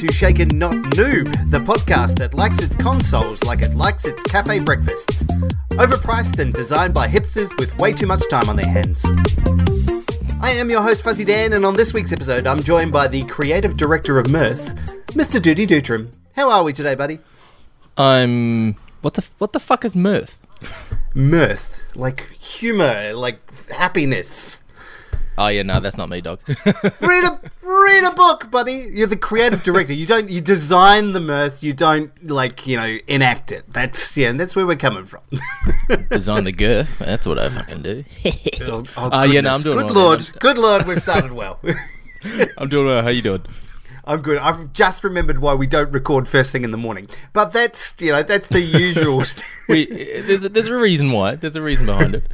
To Shaken Not Noob, the podcast that likes its consoles like it likes its cafe breakfasts. Overpriced and designed by hipsters with way too much time on their hands. I am your host Fuzzy Dan, and on this week's episode, I'm joined by the creative director of Mirth, Mr. Duty Dutram. How are we today, buddy? I'm what the what the fuck is mirth? Mirth, like humor, like happiness. Oh yeah, no, that's not me, dog. read a read a book, buddy. You're the creative director. You don't you design the mirth. You don't like you know enact it. That's yeah, that's where we're coming from. Design the girth. That's what I fucking do. oh, oh, Uh, yeah, no, I'm doing Good well, lord, good lord, we've started well. I'm doing well. How you doing? I'm good. I've just remembered why we don't record first thing in the morning. But that's you know that's the usual. st- We there's a, there's a reason why. There's a reason behind it.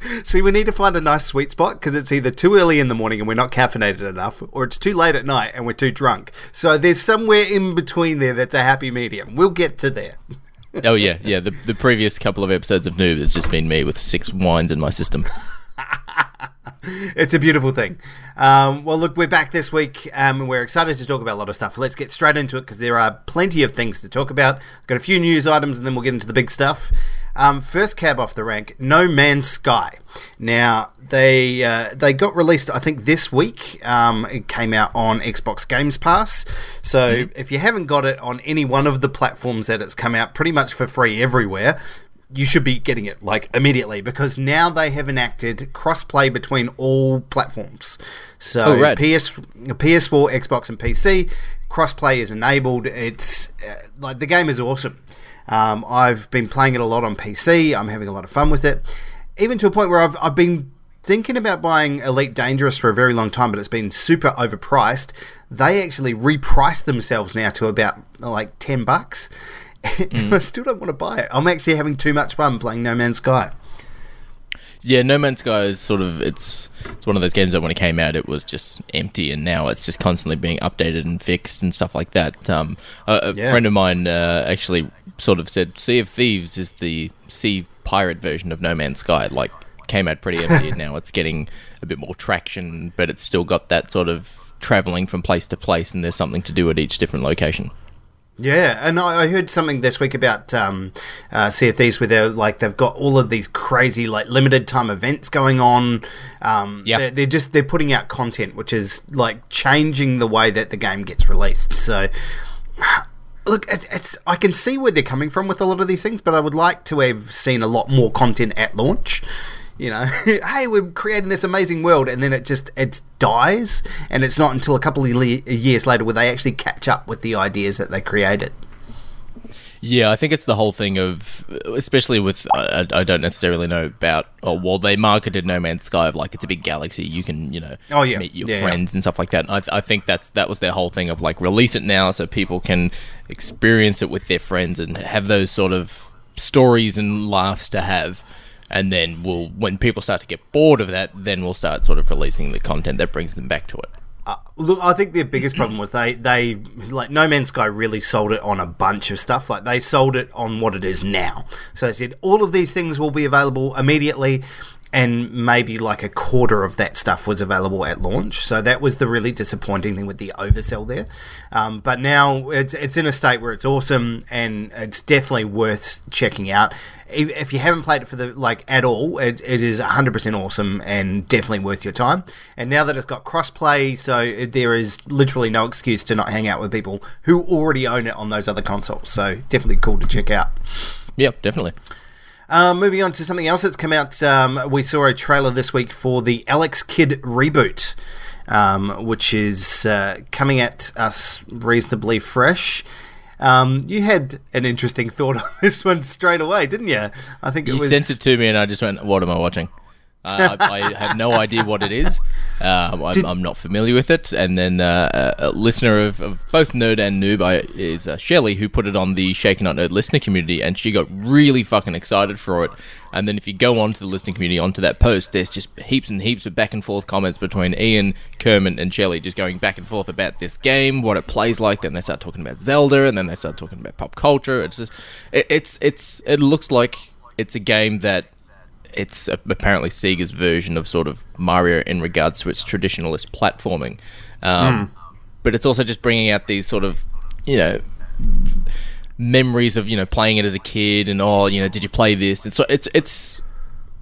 See, we need to find a nice sweet spot because it's either too early in the morning and we're not caffeinated enough, or it's too late at night and we're too drunk. So there's somewhere in between there that's a happy medium. We'll get to there. Oh yeah, yeah. The the previous couple of episodes of Noob has just been me with six wines in my system. It's a beautiful thing. Um, well, look, we're back this week um, and we're excited to talk about a lot of stuff. Let's get straight into it because there are plenty of things to talk about. got a few news items and then we'll get into the big stuff. Um, first cab off the rank, No Man's Sky. Now they uh, they got released, I think, this week. Um, it came out on Xbox Games Pass. So if you haven't got it on any one of the platforms that it's come out, pretty much for free everywhere you should be getting it like immediately because now they have enacted crossplay between all platforms. So Oh, rad. PS, PS4, Xbox, and PC crossplay is enabled. It's uh, like the game is awesome. Um, I've been playing it a lot on PC. I'm having a lot of fun with it, even to a point where I've I've been thinking about buying Elite Dangerous for a very long time, but it's been super overpriced. They actually repriced themselves now to about like ten bucks. Mm. I still don't want to buy it. I'm actually having too much fun playing No Man's Sky. Yeah, No Man's Sky is sort of it's it's one of those games that when it came out it was just empty, and now it's just constantly being updated and fixed and stuff like that. Um, a, a Yeah. friend of mine uh, actually sort of said Sea of Thieves is the sea pirate version of No Man's Sky. Like came out pretty empty, and now it's getting a bit more traction, but it's still got that sort of traveling from place to place, and there's something to do at each different location. Yeah, and I, I heard something this week about um, uh, Sea of Thieves where they're like they've got all of these crazy like limited time events going on. Um, Yeah. they're, they're just they're putting out content which is like changing the way that the game gets released. So. Look, it, it's I can see where they're coming from with a lot of these things, but I would like to have seen a lot more content at launch. You know, hey, we're creating this amazing world, and then it just it dies, and it's not until a couple of le- years later where they actually catch up with the ideas that they created. Yeah, I think it's the whole thing of, especially with, I, I don't necessarily know about, or well, they marketed No Man's Sky of like it's a big galaxy, you can, you know, Oh, yeah. meet your Yeah, friends and stuff like that. And I, I think that's that was their whole thing of like release it now so people can experience it with their friends and have those sort of stories and laughs to have. And then we'll, when people start to get bored of that, then we'll start sort of releasing the content that brings them back to it. Uh, look, I think their biggest problem was they they like No Man's Sky really sold it on a bunch of stuff. Like they sold it on what it is now. So they said all of these things will be available immediately, and maybe like a quarter of that stuff was available at launch. So that was the really disappointing thing with the oversell there. Um, but now it's it's in a state where it's awesome and it's definitely worth checking out. If you haven't played it for the like at all, it, it is 100% awesome and definitely worth your time. And now that it's got crossplay, so there is literally no excuse to not hang out with people who already own it on those other consoles. So definitely cool to check out. Yep, definitely. Um, moving on to something else that's come out, um, we saw a trailer this week for the Alex Kidd reboot, um, which is uh, coming at us reasonably fresh. Um, you had an interesting thought on this one straight away, didn't you? I think it You was. sent it to me, and I just went, "What am I watching?" Uh, I, I have no idea what it is. Um, I'm, Did- I'm not familiar with it. And then uh, a, listener of, of both Nerd and Noob I, is uh, Shelley, who put it on the Shaken Not Nerd listener community, and she got really fucking excited for it. And then if you go onto the listening community, onto that post, there's just heaps and heaps of back and forth comments between Ian, Kermit, and Shelley, just going back and forth about this game, what it plays like. Then they start talking about Zelda, and then they start talking about pop culture. It's just, it, it's, it's, it looks like it's a game that it's apparently Sega's version of sort of Mario in regards to its traditionalist platforming. Um, but it's also just bringing out these sort of you know memories of you know playing it as a kid and oh you know did you play this? And so it's it's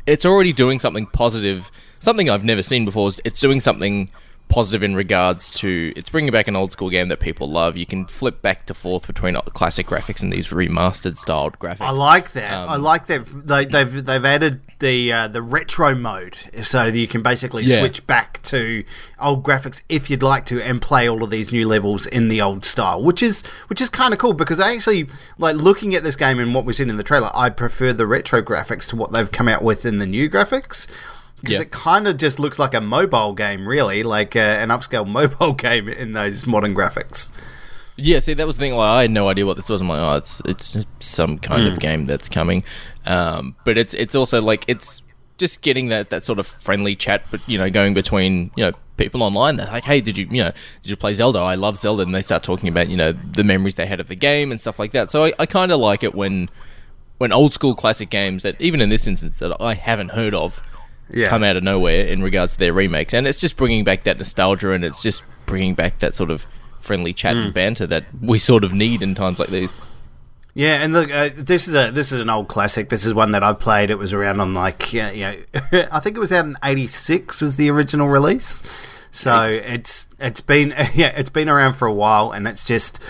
it's already doing something positive. Something I've never seen before it's doing something positive in regards to it's bringing back an old school game that people love. You can flip back to forth between classic graphics and these remastered styled graphics. I like that. Um, I like that they, they've they've added the uh, the retro mode, so that you can basically yeah. switch back to old graphics if you'd like to, and play all of these new levels in the old style, which is which is kind of cool because I actually like looking at this game and what was in in the trailer. I prefer the retro graphics to what they've come out with in the new graphics because it kind of just looks like a mobile game, really, like uh, an upscale mobile game in those modern graphics. Yeah, see, that was the thing. Like, I had no idea what this was. I'm like, oh, it's it's some kind mm. of hmm. game that's coming, um, but it's it's also like it's just getting that, that sort of friendly chat, but you know, going between you know people online. They're like, hey, did you you know did you play Zelda? I love Zelda, and they start talking about you know the memories they had of the game and stuff like that. So I, I kind of like it when when old school classic games that even in this instance that I haven't heard of yeah. come out of nowhere in regards to their remakes, and it's just bringing back that nostalgia, and it's just bringing back that sort of friendly chat mm. and banter that we sort of need in times like these. Yeah, and look, uh, this is a this is an old classic. This is one that I've played. It was around on like you know, I think it was out in '86 was the original release. So it's it's been yeah it's been around for a while, and it's just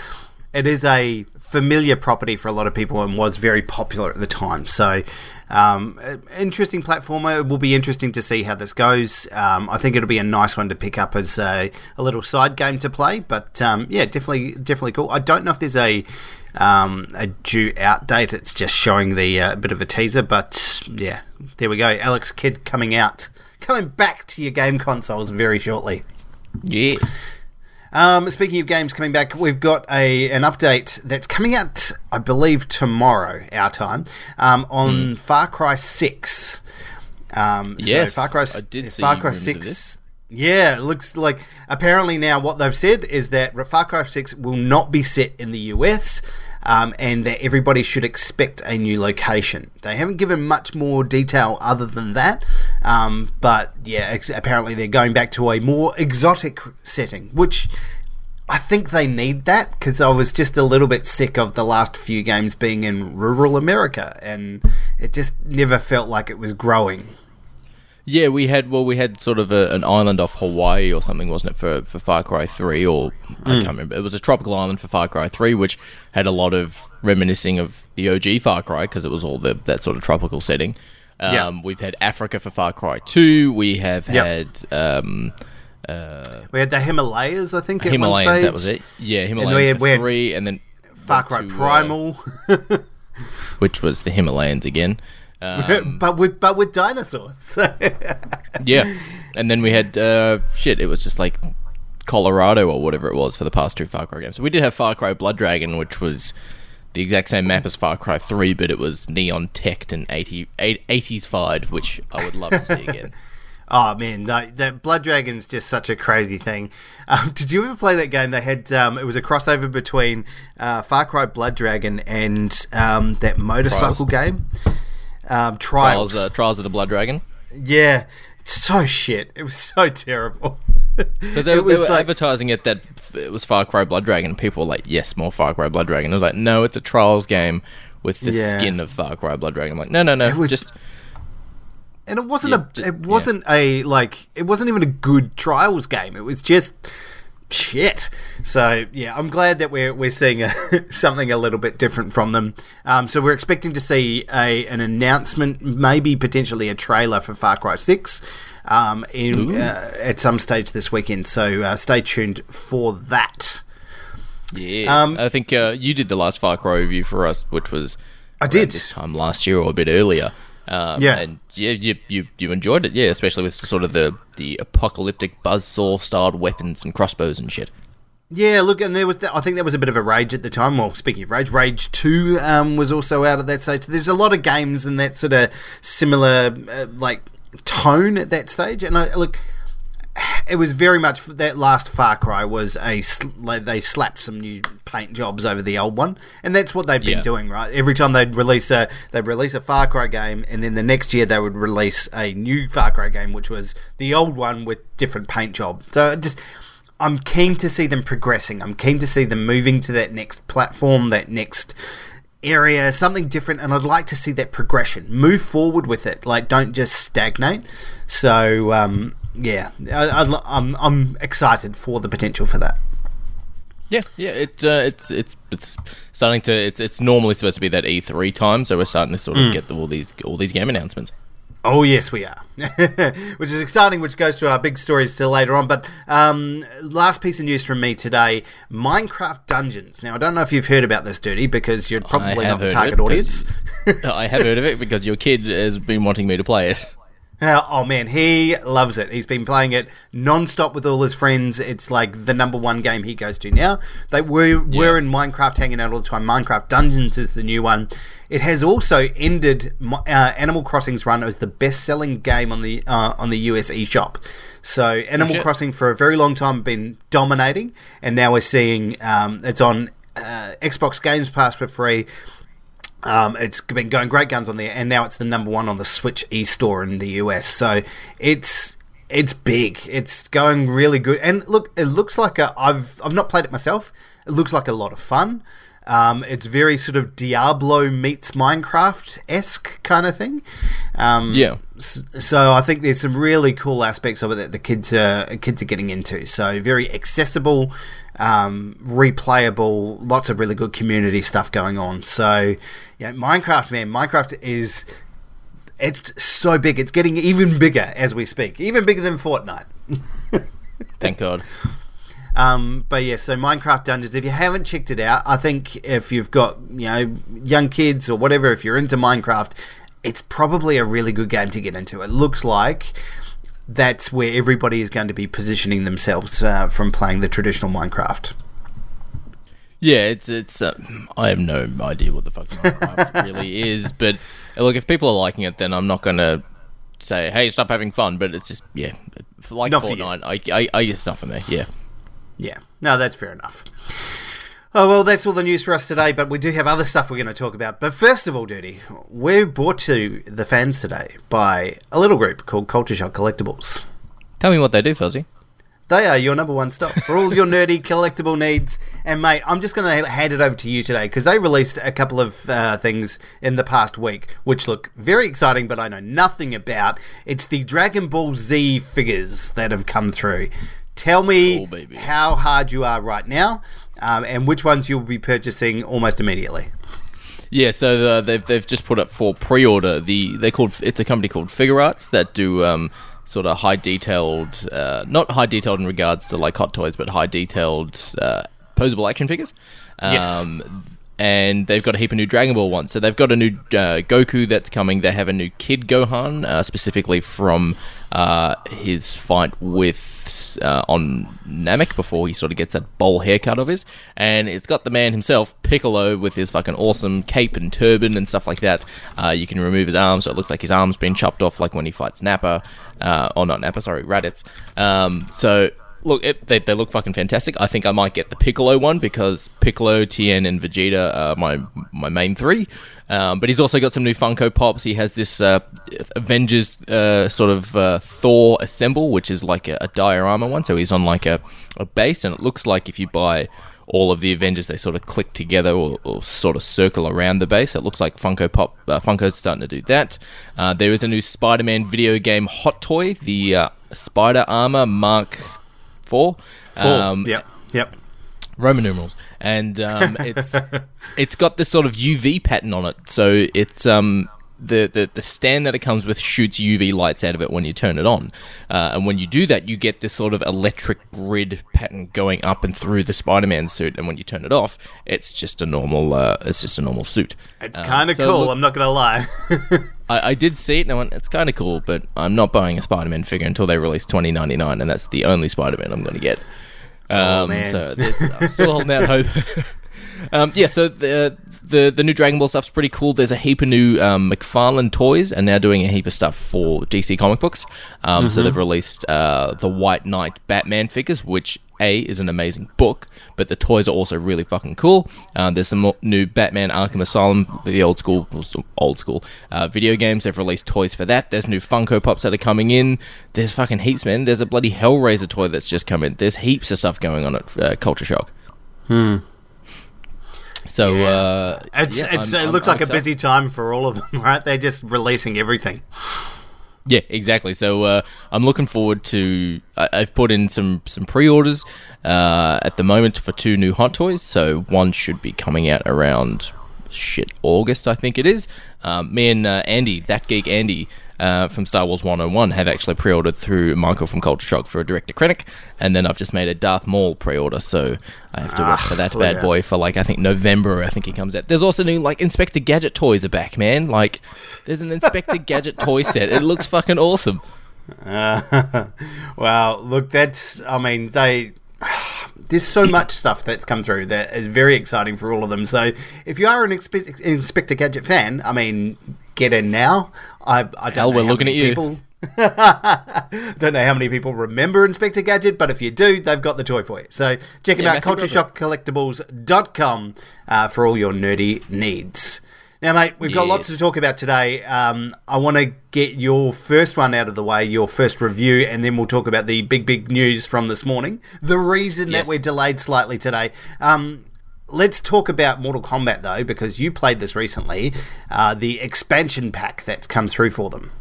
it is a familiar property for a lot of people and was very popular at the time. So um, interesting platformer. It will be interesting to see how this goes. Um, I think it'll be a nice one to pick up as a, a little side game to play. But um, yeah, definitely, definitely cool. I don't know if there's a um, a due out date. It's just showing the uh, bit of a teaser. But yeah, there we go. Alex Kidd coming out, coming back to your game consoles very shortly. Yeah. Um, speaking of games coming back, we've got a an update that's coming out, I believe, tomorrow, our time, um, on mm. Far Cry Six. Um, yes, so Far Cry, I did Far Cry Six. Yeah, it looks like apparently now what they've said is that Far Cry Six will not be set in the US um, and that everybody should expect a new location. They haven't given much more detail other than that, um, but yeah, ex- apparently they're going back to a more exotic setting, which I think they need that because I was just a little bit sick of the last few games being in rural America, and it just never felt like it was growing. Yeah, we had well, we had sort of a, an island off Hawaii or something, wasn't it, for, for Far Cry Three? Or. I can't remember. It was a tropical island for Far Cry Three, which had a lot of reminiscing of the OG Far Cry because it was all the that sort of tropical setting. Um, yep. We've had Africa for Far Cry Two. We have yep. had. Um, uh, we had the Himalayas, I think. Himalayas, that was it. Yeah, Himalayas and we had, we had three, and then Far Cry to, Primal, uh, which was the Himalayas again. Um, but with but with dinosaurs. yeah, and then we had uh, shit. It was just like Colorado or whatever it was for the past two Far Cry games. So we did have Far Cry Blood Dragon, which was the exact same map as Far Cry 3, but it was neon teched and 80, 80s fied, which I would love to see again. Oh man, that, that Blood Dragon's just such a crazy thing. Um, did you ever play that game? They had um, it was a crossover between uh, Far Cry Blood Dragon and um, that motorcycle Trials. game um, trials. Trials, uh, trials of the Blood Dragon. Yeah, so shit. It was so terrible. Because they, they were like, advertising it that it was Far Cry Blood Dragon. People were like, "Yes, more Far Cry Blood Dragon." I was like, "No, it's a Trials game with the yeah. skin of Far Cry Blood Dragon." I'm like, "No, no, no, it was, just." And it wasn't yeah, a. Just, it wasn't yeah. a like. It wasn't even a good Trials game. It was just shit. So yeah, I'm glad that we're we're seeing a, something a little bit different from them. Um, so we're expecting to see a an announcement, maybe potentially a trailer for Far Cry Six. Um, in, uh, at some stage this weekend, so uh, stay tuned for that. Yeah, um, I think uh, you did the last Far Cry review for us, which was I did this time last year or a bit earlier. Um, yeah, and yeah, you, you you enjoyed it, yeah, especially with sort of the the apocalyptic buzzsaw styled weapons and crossbows and shit. Yeah, look, and there was I think there was a bit of a rage at the time. Well, speaking of rage, Rage Two um, was also out at that stage. There's a lot of games in that sort of similar uh, like tone at that stage, and I look it was very much that last Far Cry was a like they slapped some new paint jobs over the old one, and that's what they've been yeah. doing, right? Every time they'd release a they'd release a Far Cry game, and then the next year they would release a new Far Cry game, which was the old one with different paint job. So just I'm keen to see them progressing. I'm keen to see them moving to that next platform, that next area, something different, and I'd like to see that progression. Move forward with it. Like, don't just stagnate. So, um, yeah, I, I, I'm I'm excited for the potential for that. Yeah, yeah, it, uh, it's it's it's starting to it's it's normally supposed to be that E3 time, so we're starting to sort of get the, all these all these game announcements. Oh yes, we are, which is exciting. Which goes to our big stories still later on. But um, last piece of news from me today: Minecraft Dungeons. Now I don't know if you've heard about this, Dirty, because you're probably not the target it, audience. I have heard of it because your kid has been wanting me to play it. Oh man, he loves it. He's been playing it non-stop with all his friends. It's like the number one game he goes to now. They were were in Minecraft hanging out all the time. Minecraft Dungeons is the new one. It has also ended uh, Animal Crossing's run as the best-selling game on the uh, on the US eShop. So Animal shit. Crossing for a very long time been dominating, and now we're seeing um, it's on uh, Xbox Games Pass for free. Um, it's been going great guns on there, and now it's the number one on the Switch e-store in the US. So it's it's big. It's going really good. And look, it looks like a, I've I've not played it myself. It looks like a lot of fun. Um, it's very sort of Diablo meets Minecraft esque kind of thing. Um, Yeah. So I think there's some really cool aspects of it that the kids are kids are getting into. So very accessible, um, replayable, lots of really good community stuff going on. So yeah, Minecraft, man, Minecraft is it's so big. It's getting even bigger as we speak, even bigger than Fortnite. Thank God. Um, but yeah, so Minecraft Dungeons. If you haven't checked it out, I think if you've got you know young kids or whatever, if you're into Minecraft, it's probably a really good game to get into. It looks like that's where everybody is going to be positioning themselves uh, from playing the traditional Minecraft. Yeah, it's it's. Uh, I have no idea what the fuck Minecraft really is, but look, if people are liking it, then I'm not gonna say, "Hey, stop having fun." But it's just, yeah, like Not for. Fortnite. I, I, I, it's not for me. Yeah. Yeah, no, that's fair enough. Oh well, that's all the news for us today. But we do have other stuff we're going to talk about. But first of all, Dirty, we're brought to the fans today by a little group called Culture Shock Collectibles. Tell me what they do, Fuzzy. They are your number one stop for all your nerdy collectible needs. And mate, I'm just going to hand it over to you today because they released a couple of uh, things in the past week which look very exciting, but I know nothing about. It's the Dragon Ball Z figures that have come through. Tell me baby. how hard you are right now, um, and which ones you'll be purchasing almost immediately. Yeah, so the, they've they've just put up for pre-order the they called it's a company called Figuarts that do um, sort of high detailed, uh, not high detailed in regards to like hot toys, but high detailed uh, posable action figures. Yes. And they've got a heap of new Dragon Ball ones. So they've got a new uh, Goku that's coming. They have a new Kid Gohan, uh, specifically from uh, his fight with uh, on Namek before he sort of gets that bowl haircut of his. And it's got the man himself, Piccolo, with his fucking awesome cape and turban and stuff like that. Uh, you can remove his arms, so it looks like his arm's been chopped off, like when he fights Nappa, uh, or not Nappa, sorry, Raditz. Um, so look, it, they, they look fucking fantastic. I think I might get the Piccolo one because Piccolo, Tien, and Vegeta are my my main three. Um, but he's also got some new Funko Pops. He has this uh, Avengers uh, sort of uh, Thor assemble, which is like a, a diorama one. So he's on like a, a base, and it looks like if you buy all of the Avengers, they sort of click together or, or sort of circle around the base. It looks like Funko Pop, uh, Funko's starting to do that. Uh, there is a new Spider-Man video game hot toy, the uh, Spider Armor Mark Four. Four. Um, yep. Yep. Roman numerals, and um, it's it's got this sort of UV pattern on it. So it's um the, the the stand that it comes with shoots UV lights out of it when you turn it on, uh, and when you do that, you get this sort of electric grid pattern going up and through the Spider-Man suit. And when you turn it off, it's just a normal uh, it's just a normal suit. It's Um, kind of so cool. look- I'm not going to lie. I, I did see it and I went, it's kind of cool, but I'm not buying a Spider-Man figure until they release 2099, and that's the only Spider-Man I'm going to get. Um, Oh, man. So I'm still holding out hope. um, yeah, so the, the the new Dragon Ball stuff's pretty cool. There's a heap of new um, McFarlane toys, and now doing a heap of stuff for DC comic books. Um, Mm-hmm. So they've released uh, the White Knight Batman figures, which A is an amazing book, but the toys are also really fucking cool. Uh, there's some more new Batman Arkham Asylum, the old school, old school uh, video games. They've released toys for that. There's new Funko Pops that are coming in. There's fucking heaps, man. There's a bloody Hellraiser toy that's just come in. There's heaps of stuff going on at uh, Culture Shock. Hmm. So uh, It's, yeah, it's, I'm- it I'm- looks I'm like a excited. busy time for all of them, right? They're just releasing everything. Yeah, exactly. So uh, I'm looking forward to. I, I've put in some some pre-orders uh, at the moment for two new Hot Toys. So one should be coming out around shit August, I think it is. Um, me and uh, Andy, that geek Andy. Uh, from Star Wars 101 have actually pre-ordered through Michael from Culture Shock for a director Krennic, and then I've just made a Darth Maul pre-order, so I have to wait for that bad at boy for like I think November. I think he comes out. There's also new like Inspector Gadget toys are back, man. Like there's an Inspector Gadget toy set. It looks fucking awesome. Uh, wow, look, that's. I mean, they. There's so much stuff that's come through that is very exciting for all of them. So, if you are an Inspector Gadget fan, I mean, get in now. I, I don't Hell, know we're how looking many at you. people. don't know how many people remember Inspector Gadget, but if you do, they've got the toy for you. So check them Yeah, out, cultureshockcollectibles.com uh, for all your nerdy needs. Now, mate, we've got Yes. lots to talk about today. Um, I want to get your first one out of the way, your first review, and then we'll talk about the big, big news from this morning. The reason Yes. that we're delayed slightly today. Um, let's talk about Mortal Kombat, though, because you played this recently. Uh, the expansion pack that's come through for them.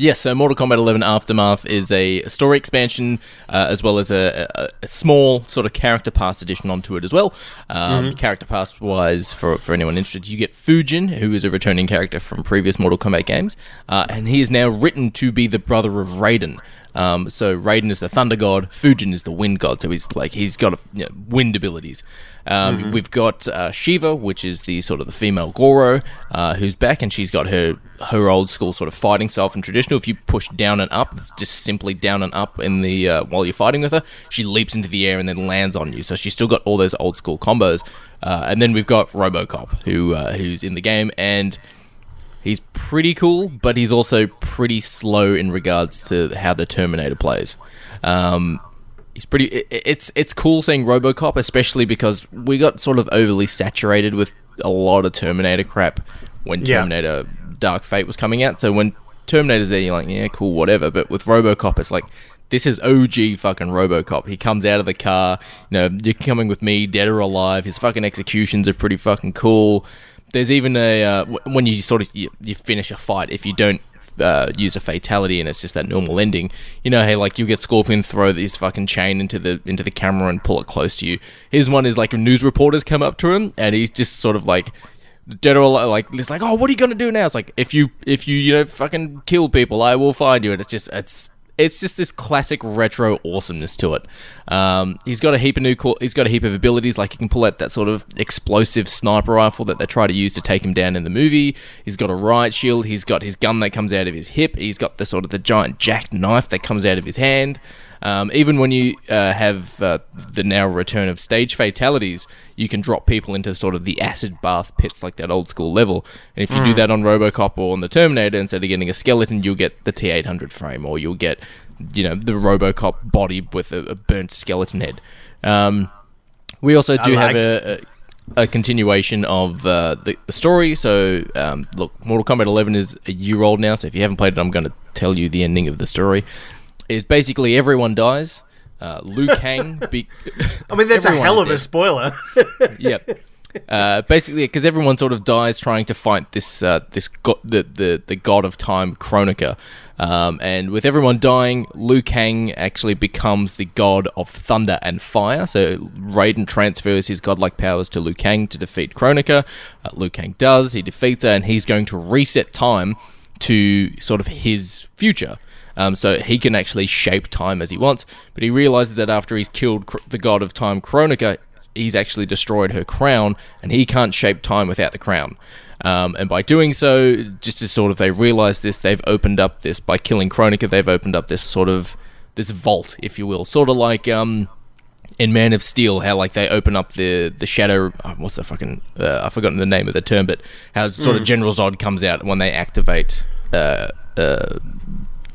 Yes, so Mortal Kombat 11 Aftermath is a story expansion uh, as well as a, a, a small sort of character pass addition onto it as well. Um, Character pass wise, for, for anyone interested, you get Fujin, who is a returning character from previous Mortal Kombat games, uh, and he is now written to be the brother of Raiden. Um, so Raiden is the thunder god, Fujin is the wind god. So he's like he's got you know, wind abilities. Um, We've got uh, Sheeva, which is the sort of the female Goro, uh, who's back, and she's got her her old school sort of fighting style from traditional. If you push down and up, just simply down and up in the uh, while you're fighting with her, she leaps into the air and then lands on you. So she's still got all those old school combos. Uh, and then we've got RoboCop, who uh, who's in the game and. He's pretty cool, but he's also pretty slow in regards to how the Terminator plays. Um, he's pretty. i- i- It's it's cool seeing RoboCop, especially because we got sort of overly saturated with a lot of Terminator crap when Yeah. Terminator Dark Fate was coming out. So when Terminator's there, you're like, yeah, cool, whatever. But with RoboCop, it's like. This is OG fucking RoboCop. He comes out of the car, you know, you're coming with me, dead or alive. His fucking executions are pretty fucking cool. There's even a uh, when you sort of you, you finish a fight if you don't uh, use a fatality and it's just that normal ending. You know, hey, like you get Scorpion throw this fucking chain into the into the camera and pull it close to you. His one is like news reporters come up to him and he's just sort of like dead or alive, like it's like, oh, what are you gonna do now? It's like if you if you you know fucking kill people, I will find you. And it's just it's it's just this classic retro awesomeness to it. Um, he's got a heap of new, co- he's got a heap of abilities. Like he can pull out that sort of explosive sniper rifle that they try to use to take him down in the movie. He's got a riot shield. He's got his gun that comes out of his hip. He's got the sort of the giant jacked knife that comes out of his hand. Um, even when you uh, have uh, the now return of stage fatalities, you can drop people into sort of the acid bath pits like that old school level. And if you do that on Robocop or on the Terminator, instead of getting a skeleton, you'll get the T800 frame, or you'll get, you know, the Robocop body with a, a burnt skeleton head. Um, we also do have a, a, a continuation of uh, the, the story. So, um, look, Mortal Kombat 11 is a year old now. So, if you haven't played it, I'm going to tell you the ending of the story. Is basically everyone dies. Uh, Liu Kang. Be- I mean, that's a hell of a spoiler. yep. Uh, basically, because everyone sort of dies trying to fight this uh, this go- the, the the god of time, Kronika, um, and with everyone dying, Liu Kang actually becomes the god of thunder and fire. So Raiden transfers his godlike powers to Liu Kang to defeat Kronika. Uh, Liu Kang does. He defeats her, and he's going to reset time to sort of his future. Um, so he can actually shape time as he wants, but he realizes that after he's killed Kr- the god of time, Kronika, he's actually destroyed her crown, and he can't shape time without the crown. Um, and by doing so, just as sort of they realize this, they've opened up this by killing Kronika. They've opened up this sort of this vault, if you will, sort of like um, in Man of Steel, how like they open up the the shadow. oh, what's the fucking? Uh, I've forgotten the name of the term, but how sort of General Zod comes out when they activate uh, uh,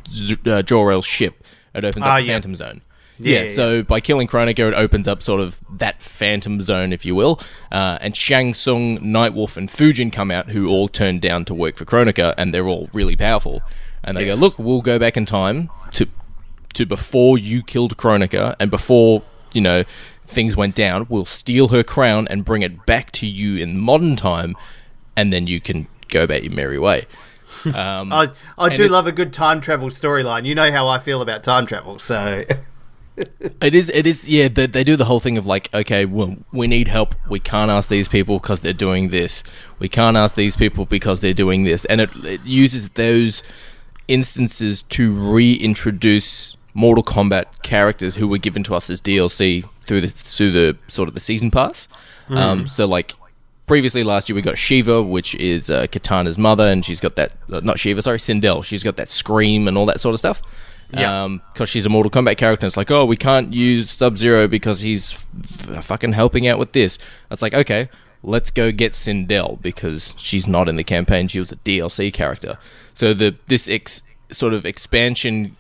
Z- uh, Jor-El's ship. It opens Ah, up the yeah. Phantom Zone. Yeah, Yeah, so by killing Kronika, it opens up sort of that phantom zone, if you will. Uh, and Shang Tsung, Nightwolf, and Fujin come out, who all turn down to work for Kronika, and they're all really powerful. And they Yes. go, look, we'll go back in time to to before you killed Kronika and before you know things went down. We'll steal her crown and bring it back to you in modern time, and then you can go about your merry way. Um, I I do love a good time travel storyline. You know how I feel about time travel, so It is. It is. Yeah, they, they do the whole thing of like, okay, well, we need help. We can't ask these people because they're doing this. We can't ask these people because they're doing this, and it, it uses those instances to reintroduce Mortal Kombat characters who were given to us as DLC through the through the sort of the season pass. Um, so like previously last year we got Sheeva, which is uh, Kitana's mother, and she's got that uh, not Sheeva, sorry, Sindel. She's got that scream and all that sort of stuff. Yeah. Um, because she's a Mortal Kombat character, and it's like, oh, we can't use Sub Zero because he's f- fucking helping out with this. It's like, okay, let's go get Sindel because she's not in the campaign; she was a DLC character. So the this ex- sort of expansion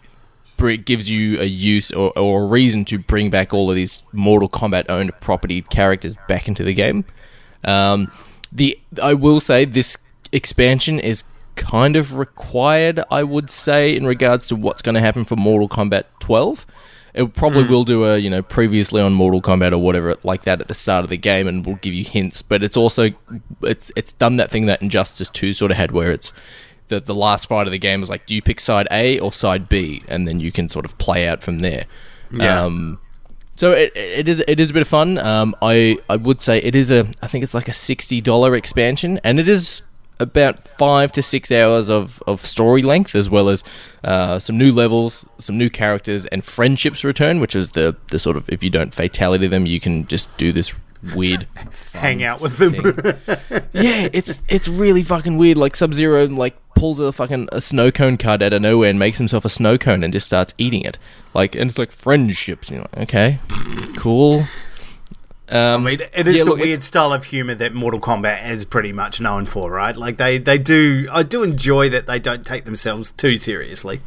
gives you a use or, or a reason to bring back all of these Mortal Kombat owned property characters back into the game. Um, the I will say this expansion is kind of required. I would say in regards to what's going to happen for Mortal Kombat 12. It probably will do a you know previously on Mortal Kombat or whatever like that at the start of the game, and will give you hints. But it's also it's it's done that thing that Injustice 2 sort of had, where it's the the last fight of the game is like, do you pick side A or side B, and then you can sort of play out from there. Yeah. Um, so it, it is it is a bit of fun. Um, I I would say it is a I think it's like a sixty dollar expansion, and it is about five to six hours of, of story length, as well as uh, some new levels, some new characters, and friendships return, which is the the sort of if you don't fatality them, you can just do this weird hang out with them. yeah, it's it's really fucking weird. Like Sub Zero like pulls a fucking a snow cone card out of nowhere and makes himself a snow cone and just starts eating it. Like and it's like friendships. You're like, okay, cool. Um, I mean, it is yeah, the look, weird style of humor that Mortal Kombat is pretty much known for, right? Like they, they do. I do enjoy that they don't take themselves too seriously.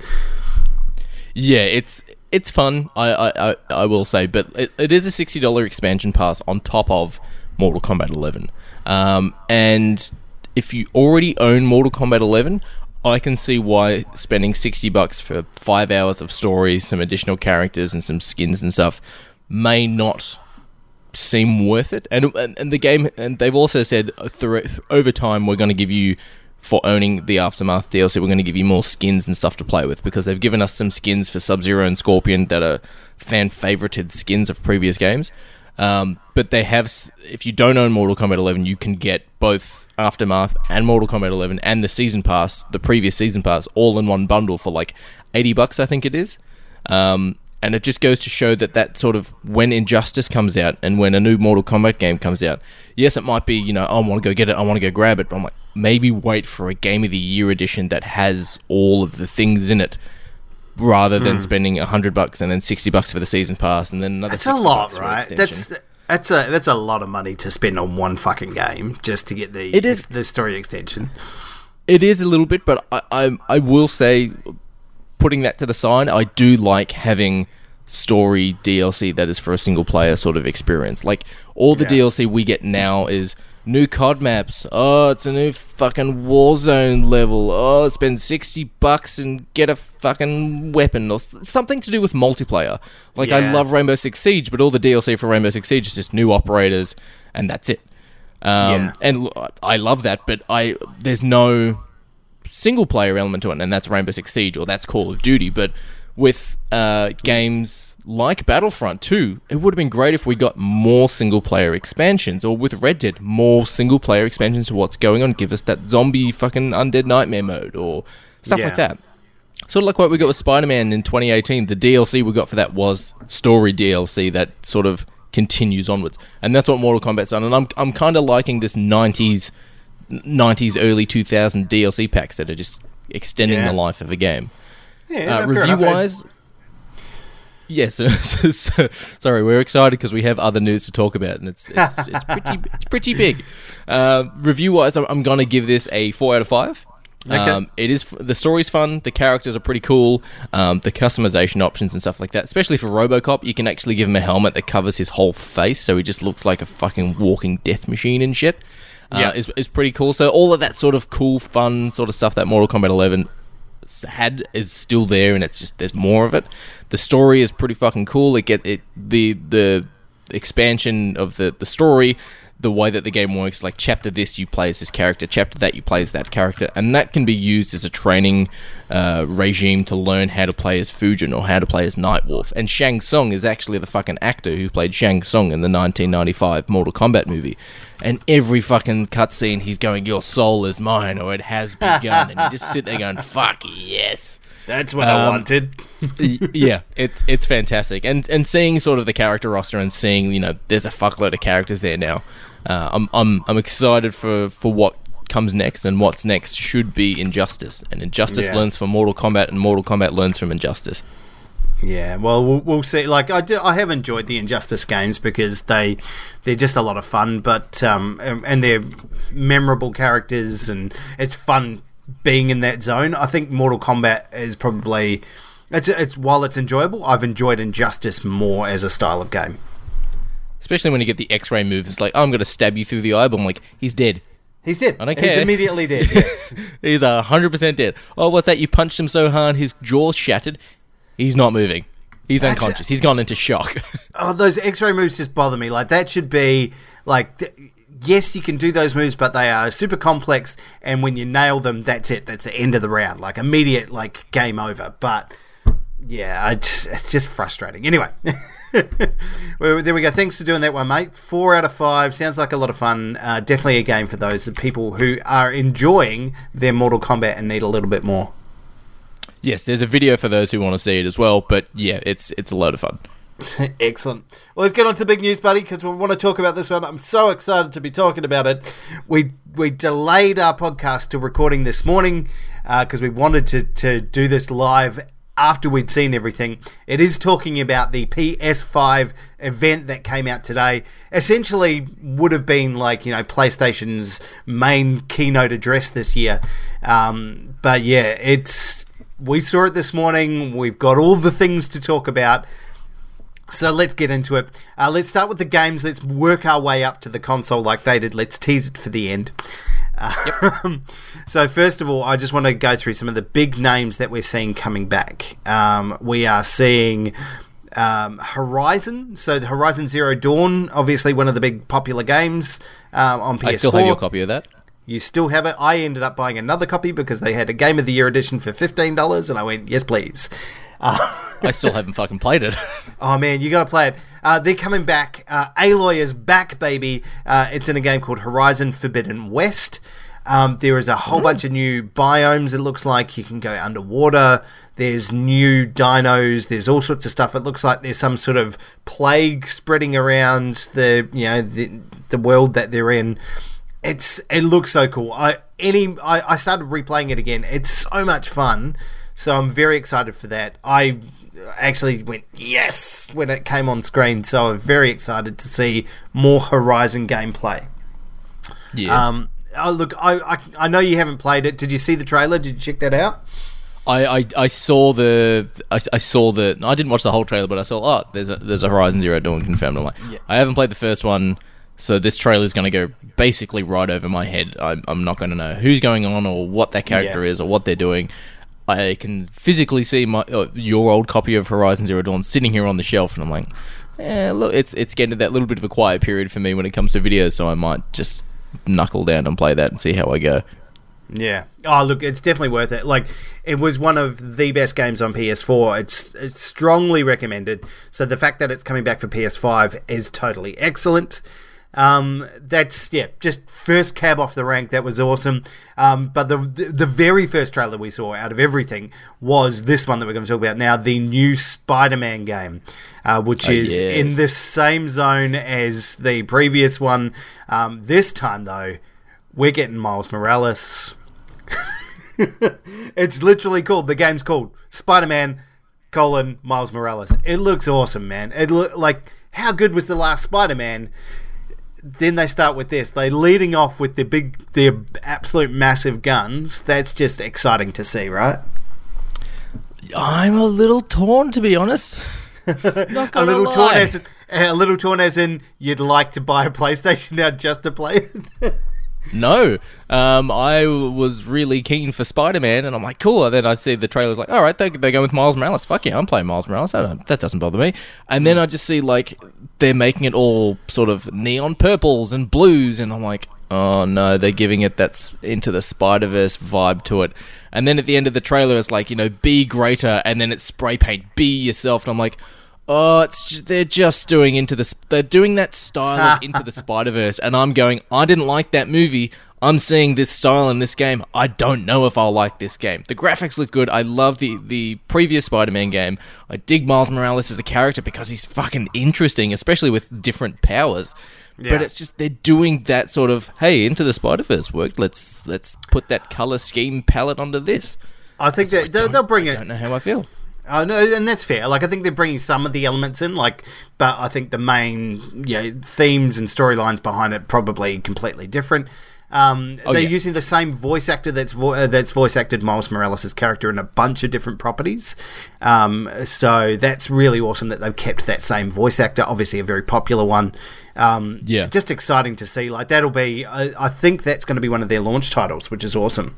Yeah, it's it's fun. I I, I, I will say, but it, it is a sixty dollar expansion pass on top of Mortal Kombat Eleven. Um, and if you already own Mortal Kombat Eleven, I can see why spending sixty bucks for five hours of story, some additional characters, and some skins and stuff may not seem worth it. And and, and the game, and they've also said through, over time we're going to give you for owning the aftermath DLC, we're going to give you more skins and stuff to play with because they've given us some skins for Sub Zero and Scorpion that are fan favorited skins of previous games. Um, but they have, if you don't own Mortal Kombat 11, you can get both Aftermath and Mortal Kombat 11 and the season pass, the previous season pass, all in one bundle for like 80 bucks, I think it is. Um, and it just goes to show that that sort of when Injustice comes out and when a new Mortal Kombat game comes out, yes, it might be you know I want to go get it, I want to go grab it, but I'm like maybe wait for a Game of the Year edition that has all of the things in it, rather than spending hundred bucks and then sixty bucks for the season pass and then another. That's a lot, right? That's that's a that's a lot of money to spend on one fucking game just to get the It is- the story extension. It is a little bit, but I, I I will say, putting that to the side, I do like having story DLC that is for a single player sort of experience. Like all the Yeah. DLC we get now is new COD maps. Oh, it's a new fucking Warzone level. Oh, spend sixty bucks and get a fucking weapon or something to do with multiplayer. Like I love Rainbow Six Siege, but all the DLC for Rainbow Six Siege is just new operators, and that's it. Um, Yeah. And I love that, but I there's no single player element to it, and that's Rainbow Six Siege or that's Call of Duty. But with uh, games like Battlefront 2, it would have been great if we got more single player expansions, or with Red Dead, more single player expansions to what's going on. Give us that zombie fucking undead nightmare mode or stuff Yeah. like that. Sort of like what we got with Spider Man in 2018. The DLC we got for that was story DLC that sort of continues onwards, and that's what Mortal Kombat's done. And I'm I'm kind of liking this 90s 90s early 2000 DLC packs that are just extending Yeah. the life of a game. Yeah, Uh, review wise. yes. so, so- sorry, we're excited because we have other news to talk about, and it's it's, it's pretty it's pretty big. Uh, review wise, I'm, I'm gonna give this a four out of five. Okay. Um, it is the story's fun. The characters are pretty cool. Um, the customization options and stuff like that, especially for RoboCop, you can actually give him a helmet that covers his whole face, so he just looks like a fucking walking death machine and shit. Uh, Yeah. is, is pretty cool. So all of that sort of cool, fun sort of stuff that Mortal Kombat 11 s- had is still there, and it's just there's more of it. The story is pretty fucking cool. It get it the the expansion of the the story, the way that the game works. Like chapter this you play as this character, chapter that you play as that character, and that can be used as a training uh, regime to learn how to play as Fujin or how to play as Nightwolf. And Shang Tsung is actually the fucking actor who played Shang Tsung in the 1995 Mortal Kombat movie. And every fucking cutscene, he's going, "Your soul is mine," or "It has begun," and you just sit there going, "Fuck yes." That's what I Um, wanted. Yeah, it's it's fantastic, and and seeing sort of the character roster and seeing you know there's a fuckload of characters there now. Uh, I'm I'm I'm excited for for what comes next, and what's next should be Injustice, and Injustice Yeah. learns from Mortal Kombat, and Mortal Kombat learns from Injustice. Yeah, well, we'll, we'll see. Like, I do, I have enjoyed the Injustice games because they they're just a lot of fun, but um, and- and they're memorable characters, and it's fun being in that zone. I think Mortal Kombat is probably it's it's while it's enjoyable, I've enjoyed Injustice more as a style of game. Especially when you get the X-ray moves, it's like oh, I'm gonna stab you through the eye, but I'm like he's dead. He's dead. I don't care. He's immediately dead. Yes. He's a hundred percent dead. Oh, what's that? You punched him so hard, his jaw shattered. He's not moving. He's That's- unconscious. He's gone into shock. Oh, those X-ray moves just bother me. Like that should be like. th- Yes, you can do those moves, but they are super complex, and when you nail them, that's it. That's the end of the round. Like immediate, like game over. But yeah, just, it's just frustrating. Anyway, well, there we go. Thanks for doing that one, mate. Four out of five sounds like a lot of fun. Uh, definitely a game for those people who are enjoying their Mortal Kombat and need a little bit more. yes, there's a video for those who want to see it as well. But yeah, it's it's a load of fun. Excellent. Well, let's get on to the big news, buddy, because we want to talk about this one. I'm so excited to be talking about it. We we delayed our podcast to recording this morning because we wanted to, to do this live after we'd seen everything. It is talking about the PS5 event that came out today. Essentially, would have been like you know PlayStation's main keynote address this year. Um, but yeah, it's we saw it this morning. We've got all the things to talk about. So let's get into it. Uh, let's start with the games. Let's work our way up to the console like they did. Let's tease it for the end. Um, so first of all, I just want to go through some of the big names that we're seeing coming back. Um, we are seeing um, Horizon. So the Horizon Zero Dawn, obviously one of the big popular games um, on PS4. I still have your copy of that. You still have it. I ended up buying another copy because they had a Game of the Year edition for fifteen dollars, and I went, yes, please. I still haven't fucking played it. Oh man, you got to play it. Uh, they're coming back. Uh, Aloy is back, baby. Uh, it's in a game called Horizon Forbidden West. Um, there is a whole bunch of new biomes. It looks like you can go underwater. There's new dinos. There's all sorts of stuff. It looks like there's some sort of plague spreading around the you know the, the world that they're in. It's it looks so cool. I any I, I started replaying it again. It's so much fun. So I'm very excited for that. I actually went yes when it came on screen. So I'm very excited to see more Horizon gameplay. Yeah. Um, oh, look, I, I I know you haven't played it. Did you see the trailer? Did you check that out? I, I, I saw the I, I saw the I didn't watch the whole trailer, but I saw oh there's a there's a Horizon Zero Dawn confirmed. I'm like I haven't played the first one, so this trailer is going to go basically right over my head. I'm, I'm not going to know who's going on or what that character Yeah. is or what they're doing. I can physically see my uh, your old copy of Horizon Zero Dawn sitting here on the shelf, and I'm like, eh, look, it's it's getting to that little bit of a quiet period for me when it comes to videos, so I might just knuckle down and play that and see how I go. Yeah. Oh, look, it's definitely worth it. Like, it was one of the best games on PS4. It's it's strongly recommended. So the fact that it's coming back for PS5 is totally excellent. Um, that's yeah, just first cab off the rank. That was awesome. Um, but the, the the very first trailer we saw out of everything was this one that we're going to talk about now, the new Spider-Man game, uh, which Oh, is yes. in the same zone as the previous one. Um, this time though, we're getting Miles Morales. it's literally called the game's called Spider-Man colon Miles Morales. It looks awesome, man. It look like how good was the last Spider-Man? Then they start with this. They leading off with the big, the absolute massive guns. That's just exciting to see, right? I'm a little torn, to be honest. Not A little lie. torn as in, a little torn as in you'd like to buy a PlayStation now just to play it. No, um, I was really keen for Spider Man, and I'm like, cool. And then I see the trailers, like, all right, they they go with Miles Morales. Fuck yeah, I'm playing Miles Morales. That doesn't bother me. And then I just see like they're making it all sort of neon purples and blues, and I'm like, oh no, they're giving it that's into the Spider Verse vibe to it. And then at the end of the trailer, it's like, you know, be greater, and then it's spray paint, be yourself, and I'm like. Oh, it's ju- they're just doing into the sp- they're doing that style of into the Spider Verse, and I'm going. I didn't like that movie. I'm seeing this style in this game. I don't know if I'll like this game. The graphics look good. I love the the previous Spider-Man game. I dig Miles Morales as a character because he's fucking interesting, especially with different powers. Yeah. But it's just they're doing that sort of hey into the Spider Verse worked. Let's let's put that color scheme palette onto this. I think that they'll, they'll bring I it. don't know how I feel. Uh, no, and that's fair. Like I think they're bringing some of the elements in, like, but I think the main you know, themes and storylines behind it probably completely different. Um, they're Oh, yeah. using the same voice actor that's vo- uh, that's voice acted Miles Morales' character in a bunch of different properties. Um, so that's really awesome that they've kept that same voice actor. Obviously, a very popular one. Um, Yeah. just exciting to see. Like that'll be. I, I think that's going to be one of their launch titles, which is awesome.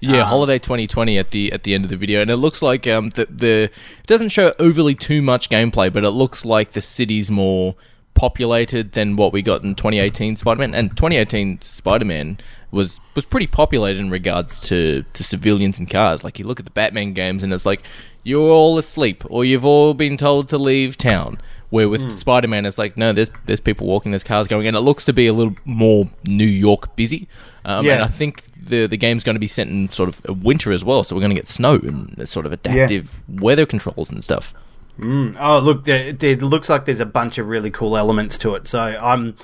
Yeah, holiday 2020 at the at the end of the video, and it looks like um the, the it doesn't show overly too much gameplay, but it looks like the city's more populated than what we got in 2018 Spider-Man, and 2018 Spider-Man was was pretty populated in regards to to civilians and cars. Like you look at the Batman games, and it's like you're all asleep or you've all been told to leave town. Where with Spider-Man, it's like no, there's there's people walking, there's cars going, and it looks to be a little more New York busy. Um, Yeah. And I think the the game's going to be set in sort of winter as well, so we're going to get snow and sort of adaptive weather controls and stuff. Oh, look, it looks like there's a bunch of really cool elements to it. So I'm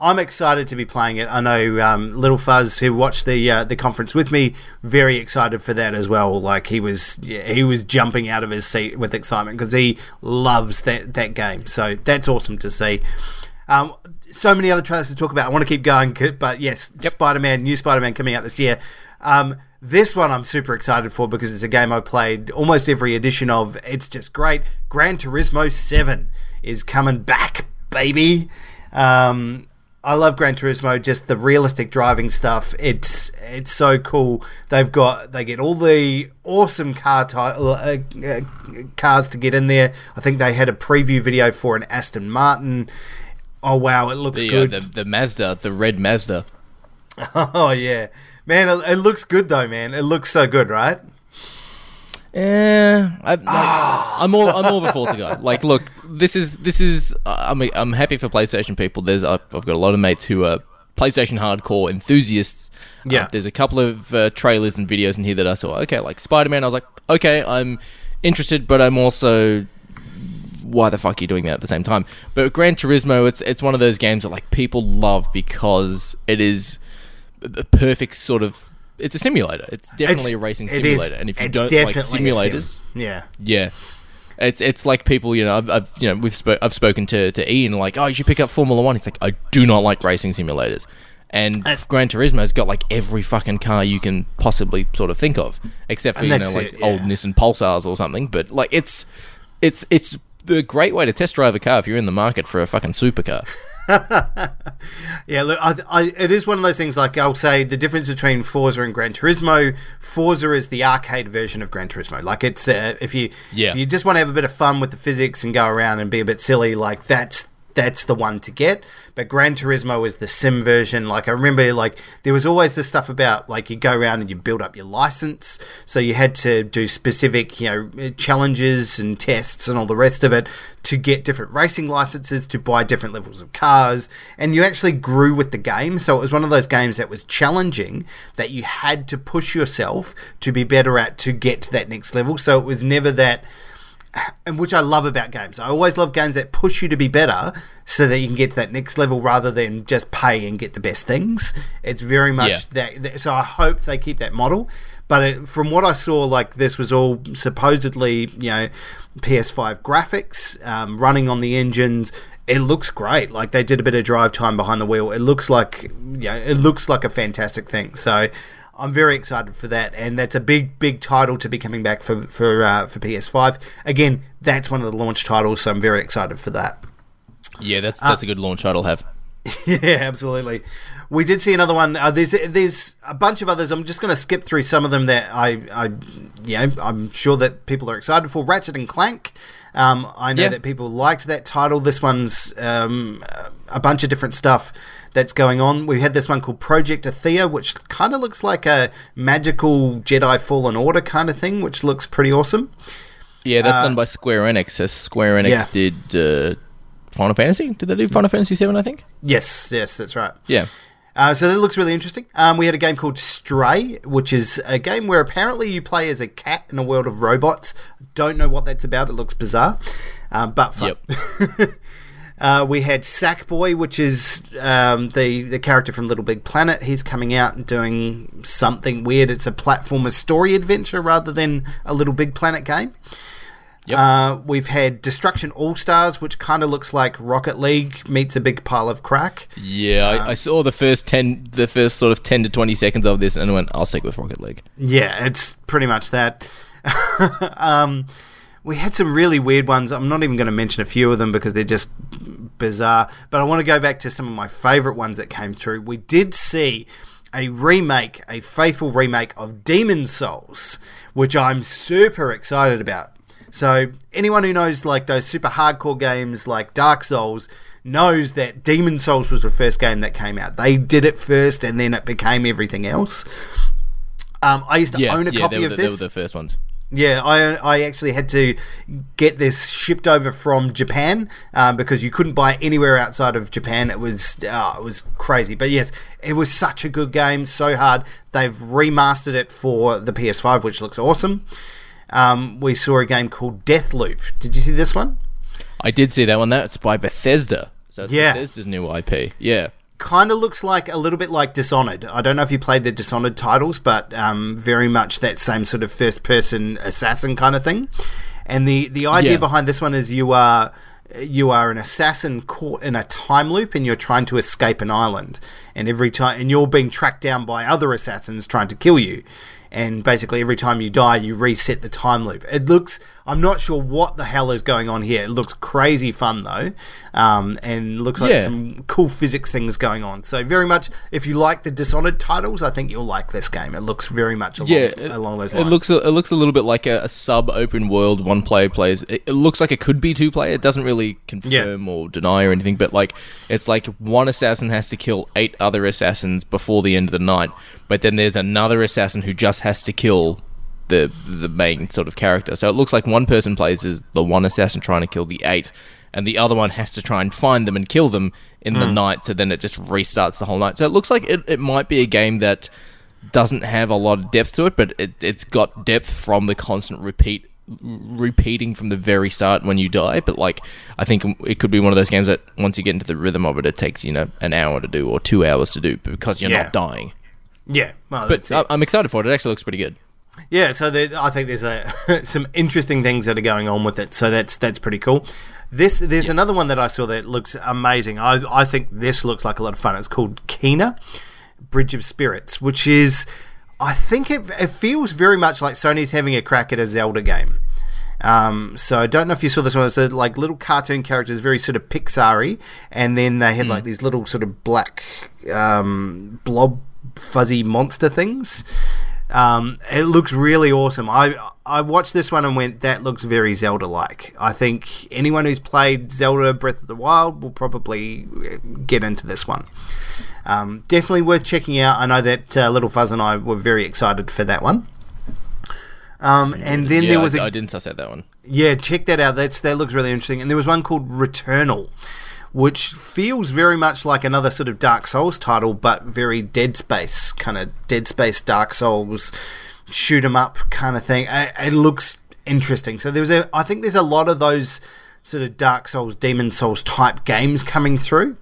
I'm excited to be playing it. I know um, Little Fuzz, who watched the uh, the conference with me, very excited for that as well. Like he was yeah, he was jumping out of his seat with excitement because he loves that that game. So that's awesome to see. Um, so many other trailers to talk about. I want to keep going, but yes, Spider Man, new Spider Man coming out this year. Um, this one I'm super excited for because it's a game I've played almost every edition of. It's just great. Gran Turismo 7 is coming back, baby. Um, I love Gran Turismo, just the realistic driving stuff. It's it's so cool. They've got they get all the awesome car ti- uh, uh, cars to get in there. I think they had a preview video for an Aston Martin. Oh wow, it looks The, uh, good. the the Mazda, the red Mazda. Oh yeah, man, it, it looks good though, man. It looks so good, right? Yeah, I, I'm more I'm more of a Forza guy. Like, look, this is this is I'm I'm happy for PlayStation people. There's I've I've got a lot of mates who are PlayStation hardcore enthusiasts. Uh, Yeah. there's a couple of uh, trailers and videos in here that I saw. Okay, like Spider Man. I was like, okay, I'm interested, but I'm also why the fuck are you doing that at the same time? But Gran Turismo, it's it's one of those games that like people love because it is the perfect sort of. It's a simulator. It's definitely a racing it is- simulator, and if you don't like a sim. simulators, yeah. yeah. It's it's like people, you know, I've, I've you know we've I've spoken to to Ian like, oh, you should pick up Formula One. He's like, I do not like racing simulators, and Gran Turismo's got like every fucking car you can possibly sort of think of, except for you know like it, yeah. old Nissan Pulsars or something. But like it's it's it's the great way to test drive a car if you're in the market for a fucking supercar. Yeah, look, I, I, it is one of those things. Like I'll say, the difference between Forza and Gran Turismo. Forza is the arcade version of Gran Turismo. Like it's uh, if you Yeah. if you just want to have a bit of fun with the physics and go around and be a bit silly, like that's that's the one to get. But Gran Turismo is the sim version. Like I remember, like there was always this stuff about like you go around and you build up your license, so you had to do specific, you know, challenges and tests and all the rest of it to get different racing licenses to buy different levels of cars, and you actually grew with the game. So it was one of those games that was challenging that you had to push yourself to be better at to get to that next level. So it was never that and which I love about games. I always love games that push you to be better so that you can get to that next level rather than just pay and get the best things. It's very much Yeah. that, that- So I hope they keep that model. But it, from what I saw, like this was all supposedly, you know, PS5 graphics um, running on the engines. it looks great. Like they did a bit of drive time behind the wheel. It looks like yeah, it looks like a fantastic thing. So I'm very excited for that, and that's a big, big title to be coming back for for uh, for PS5. Again, that's one of the launch titles, so I'm very excited for that. Yeah, that's that's a good launch title have. yeah, absolutely. We did see another one. Uh, there's there's a bunch of others. I'm just going to skip through some of them that I I yeah I'm sure that people are excited for. Ratchet and Clank. Um, I know Yeah. that people liked that title. This one's um, a bunch of different stuff that's going on. We had this one called Project Athia, which kind of looks like a magical Jedi Fallen Order kind of thing, which looks pretty awesome. Yeah, that's done by Square Enix. Square Enix Yeah. did uh, Final Fantasy. Did they do Final Fantasy Seven? I think. Yes, yes, that's right. Yeah. Uh, so that looks really interesting. Um, we had a game called Stray, which is a game where apparently you play as a cat in a world of robots. Don't know what that's about. It looks bizarre, um, but fun. Yep. Uh, we had Sackboy, which is um, the the character from Little Big Planet. He's coming out and doing something weird. It's a platformer story adventure rather than a Little Big Planet game. Yep. Uh, we've had Destruction All Stars, which kind of looks like Rocket League meets a big pile of crack. Yeah, I, I saw the first ten, the first sort of ten to twenty seconds of this, and went, "I'll stick with Rocket League." Yeah, it's pretty much that. um, we had some really weird ones. I'm not even going to mention a few of them because they're just bizarre. But I want to go back to some of my favorite ones that came through. We did see a remake, a faithful remake of Demon's Souls, which I'm super excited about. So anyone who knows like those super hardcore games like Dark Souls knows that Demon's Souls was the first game that came out. They did it first, and then it became everything else. Um, I used to Yeah, own a yeah, copy of the, they were the first ones. Yeah, I I actually had to get this shipped over from Japan um, because you couldn't buy it anywhere outside of Japan. It was uh, it was crazy, but yes, it was such a good game, so hard. They've remastered it for the PS5, which looks awesome. Um, we saw a game called Deathloop. Did you see this one? I did see that one. That's by Bethesda. So Yeah. Bethesda's new IP. Yeah. Kind of looks like a little bit like Dishonored. I don't know if you played the Dishonored titles, but um, very much that same sort of first person assassin kind of thing. And the the idea Yeah. behind this one is you are you are an assassin caught in a time loop and you're trying to escape an island and every time and you're being tracked down by other assassins trying to kill you and basically every time you die you reset the time loop it looks i'm not sure what the hell is going on here it looks crazy fun though um, and looks like Yeah. some cool physics things going on so very much if you like the dishonored titles i think you'll like this game it looks very much along, Yeah, it, along those it lines looks a, it looks a little bit like a, a sub open world one player plays. It, it looks like it could be two player. It doesn't really confirm or deny or anything, but like it's like one assassin has to kill eight other assassins before the end of the night, but then there's another assassin who just has to kill the the main sort of character. So it looks like one person plays as the one assassin trying to kill the eight. And the other one has to try and find them and kill them in the hmm. night, so then it just restarts the whole night. So it looks like it, it might be a game that doesn't have a lot of depth to it, but it, it's got depth from the constant repeat repeating from the very start when you die. But like, I think it could be one of those games that once you get into the rhythm of it, it takes you know an hour to do or two hours to do because you're Yeah. not dying. yeah well, But. I, I'm excited for it. It actually looks pretty good. Yeah, so there, I think there's a, some interesting things that are going on with it. So that's that's pretty cool. This there's another one that I saw that looks amazing. I I think this looks like a lot of fun. It's called Kena, Bridge of Spirits, which is I think it, it feels very much like Sony's having a crack at a Zelda game. Um, so I don't know if you saw this one. It's a, like little cartoon characters, very sort of Pixar-y, and then they had like these little sort of black um, blob fuzzy monster things. Um, it looks really awesome. I I watched this one and went, that looks very Zelda-like. I think anyone who's played Zelda Breath of the Wild will probably get into this one. Um, definitely worth checking out. I know that uh, Little Fuzz and I were very excited for that one. Um, and then yeah, there was I, a I didn't suss out that one. yeah, check that out. That's that looks really interesting. And there was one called Returnal, which feels very much like another sort of Dark Souls title, but very Dead Space kind of Dead Space Dark Souls shoot 'em up kind of thing. It, it looks interesting. So there was a, I think there's a lot of those sort of Dark Souls, Demon's Souls type games coming through.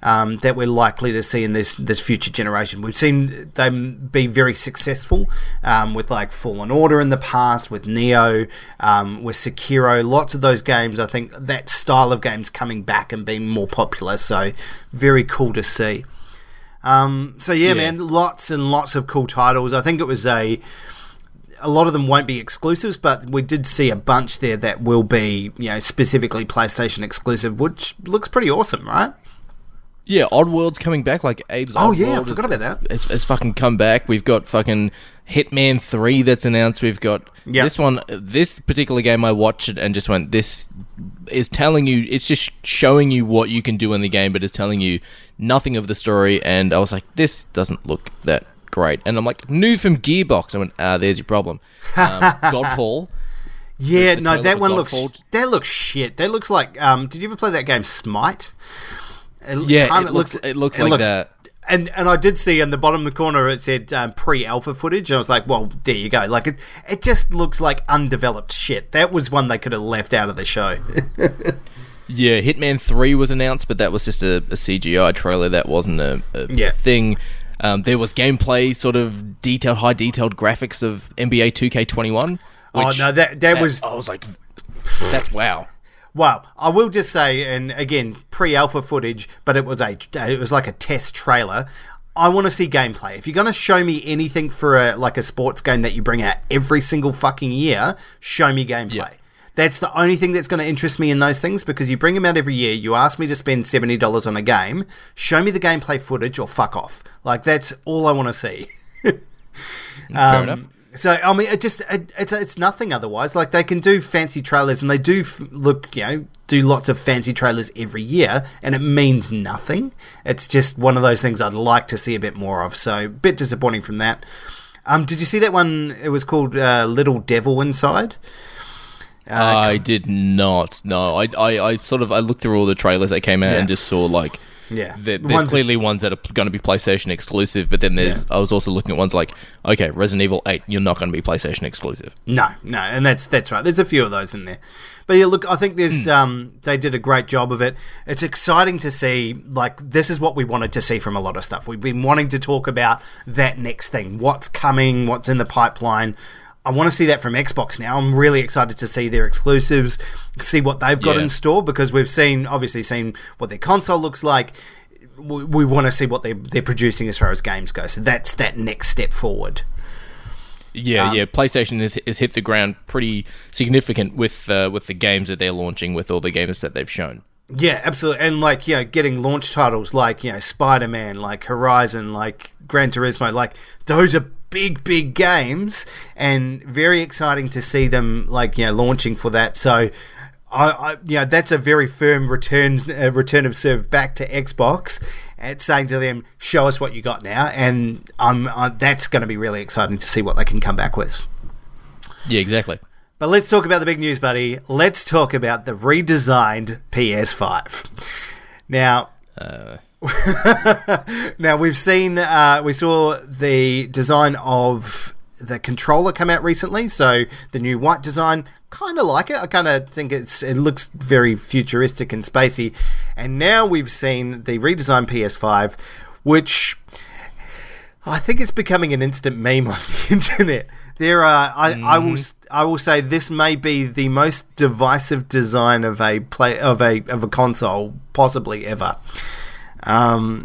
Um, that we're likely to see in this this future generation. We've seen them be very successful um, with like Fallen Order in the past, with Nioh, um, with Sekiro. Lots of those games, I think that style of games coming back and being more popular. So very cool to see. Um, so yeah, Yeah. man, lots and lots of cool titles. I think it was a a lot of them won't be exclusives, but we did see a bunch there that will be, you know, specifically PlayStation exclusive, which looks pretty awesome, right? Yeah, Oddworld's coming back. Like Abe's. Oh, yeah, I forgot is- about that. It's, it's fucking come back. We've got fucking Hitman Three that's announced. We've got this one. This particular game, I watched it and just went. This is telling you. It's just showing you what you can do in the game, but it's telling you nothing of the story. And I was like, this doesn't look that great. And I'm like, new from Gearbox. I went, ah, there's your problem. Um, Godfall. Yeah, no, that one looks that looks shit. That looks like. Um, did you ever play that game Smite? It Yeah, kinda it looks- it looks like that. And and I did see in the bottom of the corner it said um, pre-alpha footage, and I was like, well, there you go. Like it, it just looks like undeveloped shit. That was one they could have left out of the show. Yeah, Hitman 3 was announced, but that was just a, a CGI trailer. That wasn't a, a Yeah. thing. Um, there was gameplay, sort of detailed, high detailed graphics of NBA 2K21. oh no, that that was I was like, that's wow. Well, I will just say, and again, pre-alpha footage, but it was a it was like a test trailer. I want to see gameplay. If you're going to show me anything for a like a sports game that you bring out every single fucking year, show me gameplay. Yeah. That's the only thing that's going to interest me in those things because you bring them out every year. You ask me to spend seventy dollars on a game. Show me the gameplay footage or fuck off. Like that's all I want to see. Fair um, enough. So I mean, it just it, it's it's nothing otherwise. Like they can do fancy trailers, and they do f- look, you know, do lots of fancy trailers every year, and it means nothing. It's just one of those things I'd like to see a bit more of. So a bit disappointing from that. Um, did you see that one? It was called uh, Little Devil Inside. Uh, I did not. No, I, I, I sort of I looked through all the trailers that came out Yeah. and just saw like Yeah. there- The there's ones- clearly ones that are going to be PlayStation exclusive, but then there's I was also looking at ones like okay, Resident Evil 8, you're not going to be PlayStation exclusive. No, no, and that's that's right. There's a few of those in there, but yeah, look, I think there's Hmm. um they did a great job of it. It's exciting to see. Like this is what we wanted to see from a lot of stuff. We've been wanting to talk about that next thing, what's coming, what's in the pipeline. I want to see that from Xbox now. I'm really excited to see their exclusives, see what they've got Yeah. in store because we've seen obviously seen what their console looks like. We, we want to see what they're, they're producing as far as games go. So that's that next step forward. Yeah, Um, yeah. PlayStation has, has hit the ground pretty significant with uh, with the games that they're launching, with all the games that they've shown. Yeah, absolutely. And like, you know, getting launch titles like, you know, Spider Man, like Horizon, like Gran Turismo, like those are big, big games and very exciting to see them like, you know, launching for that. So I, I you know, that's a very firm return uh, return of serve back to Xbox and saying to them, show us what you got now. And um, uh, that's going to be really exciting to see what they can come back with. Yeah, exactly. But let's talk about the big news, buddy. Let's talk about the redesigned PS5. Now, Uh, now we've seen, uh, we saw the design of the controller come out recently. So the new white design, kind of like it. I kind of think it's it looks very futuristic and spacey. And now we've seen the redesigned PS5, which I think it's becoming an instant meme on the internet. There are, I, I will, s- I will say this may be the most divisive design of a play of a of a console possibly ever. Um,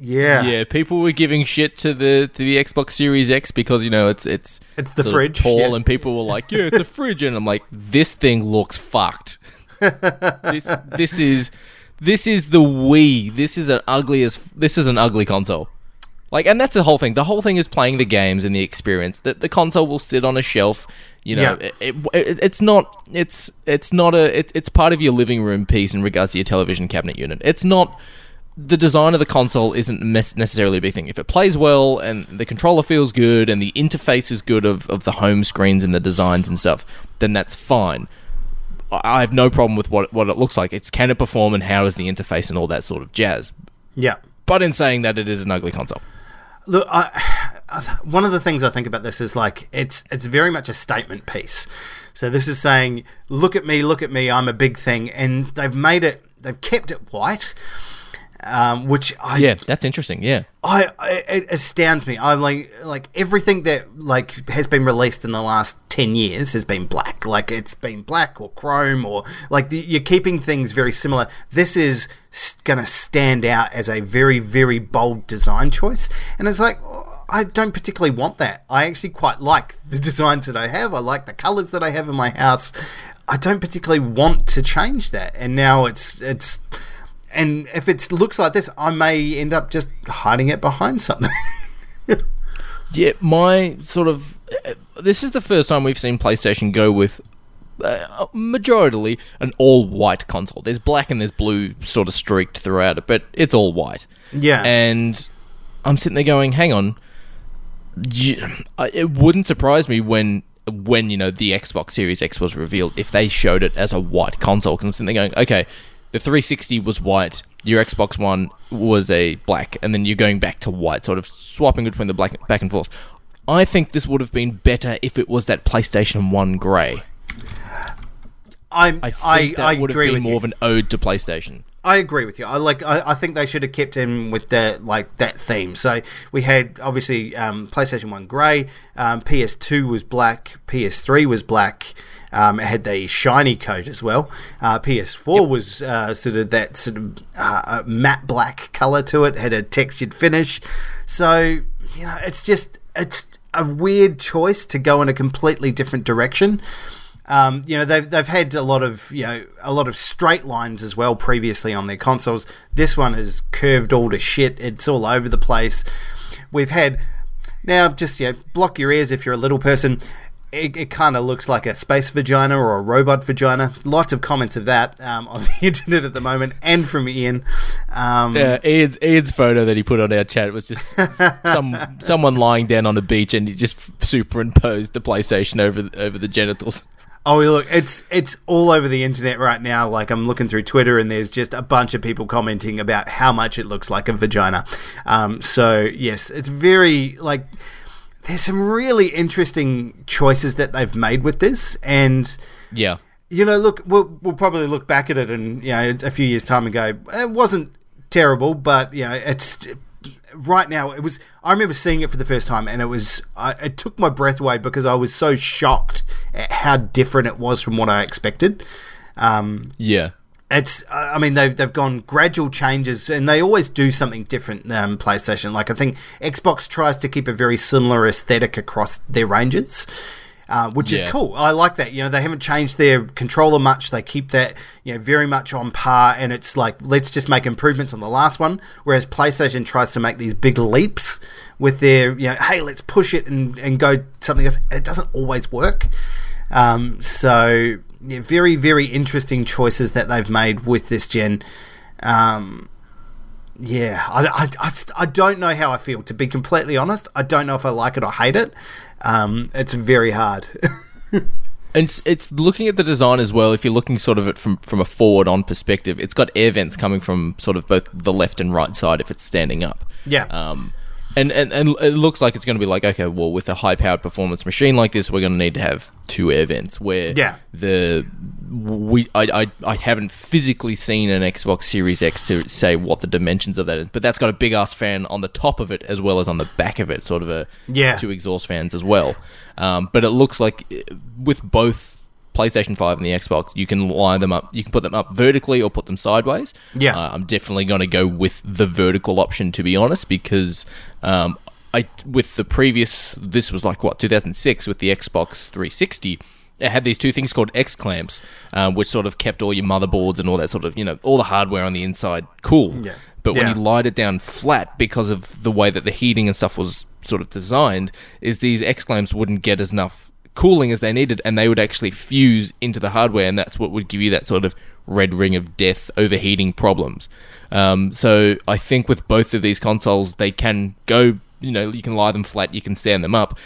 yeah, yeah, people were giving shit to the to the Xbox Series X because you know it's it's It's the fridge, tall, yeah. and people were like, "Yeah, it's a fridge," and I'm like, "This thing looks fucked. this this is this is the Wii. This is an ugly as this is an ugly console." Like, and that's the whole thing. The whole thing is playing the games and the experience. That the console will sit on a shelf. You know, Yeah. it, it, it- it's not. It's it's not a. It, it's part of your living room piece in regards to your television cabinet unit. It's not. The design of the console isn't necessarily a big thing. If it plays well and the controller feels good and the interface is good of, of the home screens and the designs and stuff, then that's fine. I have no problem with what what it looks like. It's can it perform and how is the interface and all that sort of jazz. yeah. But in saying that, it is an ugly console. Look, I, I, one of the things I think about this is like it's it's very much a statement piece. So this is saying, look at me, look at me, I'm a big thing, and they've made it, they've kept it white. Um, which I Yeah, that's interesting. Yeah. I, I it astounds me. I'm like like everything that like has been released in the last ten years has been black. Like it's been black or chrome or like the, you're keeping things very similar. This is going to stand out as a very very bold design choice, and it's like. I don't particularly want that. I actually quite like the designs that I have. I like the colors that I have in my house. I don't particularly want to change that. And now it's it's and if it looks like this, I may end up just hiding it behind something. yeah, my sort of uh, this is the first time we've seen PlayStation go with uh, majoritarily an all white console. There's black and there's blue sort of streaked throughout it, but it's all white. Yeah, and I'm sitting there going, "Hang on." You, it wouldn't surprise me when when you know the Xbox Series X was revealed if they showed it as a white console because I'm sitting there going, okay, the 360 was white, your Xbox One was a black, and then you're going back to white, sort of swapping between the black back and forth. I think this would have been better if it was that PlayStation One grey. I'm, I I, I would have agree been more you. of an ode to PlayStation. I agree with you. I like. I, I think they should have kept in with that like that theme. So we had obviously um, PlayStation One grey, um, PS2 was black, PS3 was black. Um, it had the shiny coat as well. Uh, PS4 Yep. was uh, sort of that sort of uh, matte black color to it. Had a textured finish. So you know, it's just it's a weird choice to go in a completely different direction. Um, you know they've they've had a lot of you know a lot of straight lines as well previously on their consoles. This one is curved all to shit. It's all over the place. We've had now just you know block your ears if you're a little person. It, it kind of looks like a space vagina or a robot vagina. Lots of comments of that um, on the internet at the moment, and from Ian. Um, Yeah, Ian's Ian's photo that he put on our chat was just some someone lying down on a beach and he just superimposed the PlayStation over over the genitals. Oh, look, it's it's all over the internet right now. Like I'm looking through Twitter, and there's just a bunch of people commenting about how much it looks like a vagina. Um, so yes, it's very like there's some really interesting choices that they've made with this, and Yeah. you know, look, we'll we'll probably look back at it and you know a few years time and go, it wasn't terrible, but you know, it's right now it was. I remember seeing it for the first time, and it was I, it took my breath away because I was so shocked at how different it was from what I expected. Um, Yeah. It's I mean they've they've gone gradual changes and they always do something different. Um, PlayStation, like I think Xbox tries to keep a very similar aesthetic across their ranges. Uh, which Yeah. is cool. I like that. You know, they haven't changed their controller much. They keep that, you know, very much on par. And it's like, let's just make improvements on the last one. Whereas PlayStation tries to make these big leaps with their, you know, hey, let's push it and, and go something else. And it doesn't always work. Um, so, yeah, very, very interesting choices that they've made with this gen. Um, yeah, I, I, I, I don't know how I feel, to be completely honest. I don't know if I like it or hate it. Um, it's very hard. And it's, it's looking at the design as well. If you're looking sort of it from from a forward on perspective, it's got air vents coming from sort of both the left and right side if it's standing up. Yeah. Um, and, and and it looks like it's going to be like okay, well, with a high powered performance machine like this, we're going to need to have two air vents. Where Yeah. the we I, I I haven't physically seen an Xbox Series X to say what the dimensions of that is, but that's got a big ass fan on the top of it as well as on the back of it, sort of a Yeah. two exhaust fans as well. Um, but it looks like uh, with both PlayStation 5 and the Xbox, you can line them up. You can put them up vertically or put them sideways. Yeah. Uh, I'm definitely going to go with the vertical option to be honest, because um, I with the previous this was like what 2006 with the Xbox 360. It had these two things called X clamps, um, which sort of kept all your motherboards and all that sort of you know all the hardware on the inside cool. Yeah. But when you lied it down flat because of the way that the heating and stuff was sort of designed, is these X clamps wouldn't get as enough cooling as they needed, and they would actually fuse into the hardware, and that's what would give you that sort of red ring of death overheating problems. Um, so I think with both of these consoles, they can go. You know, you can lie them flat, you can stand them up.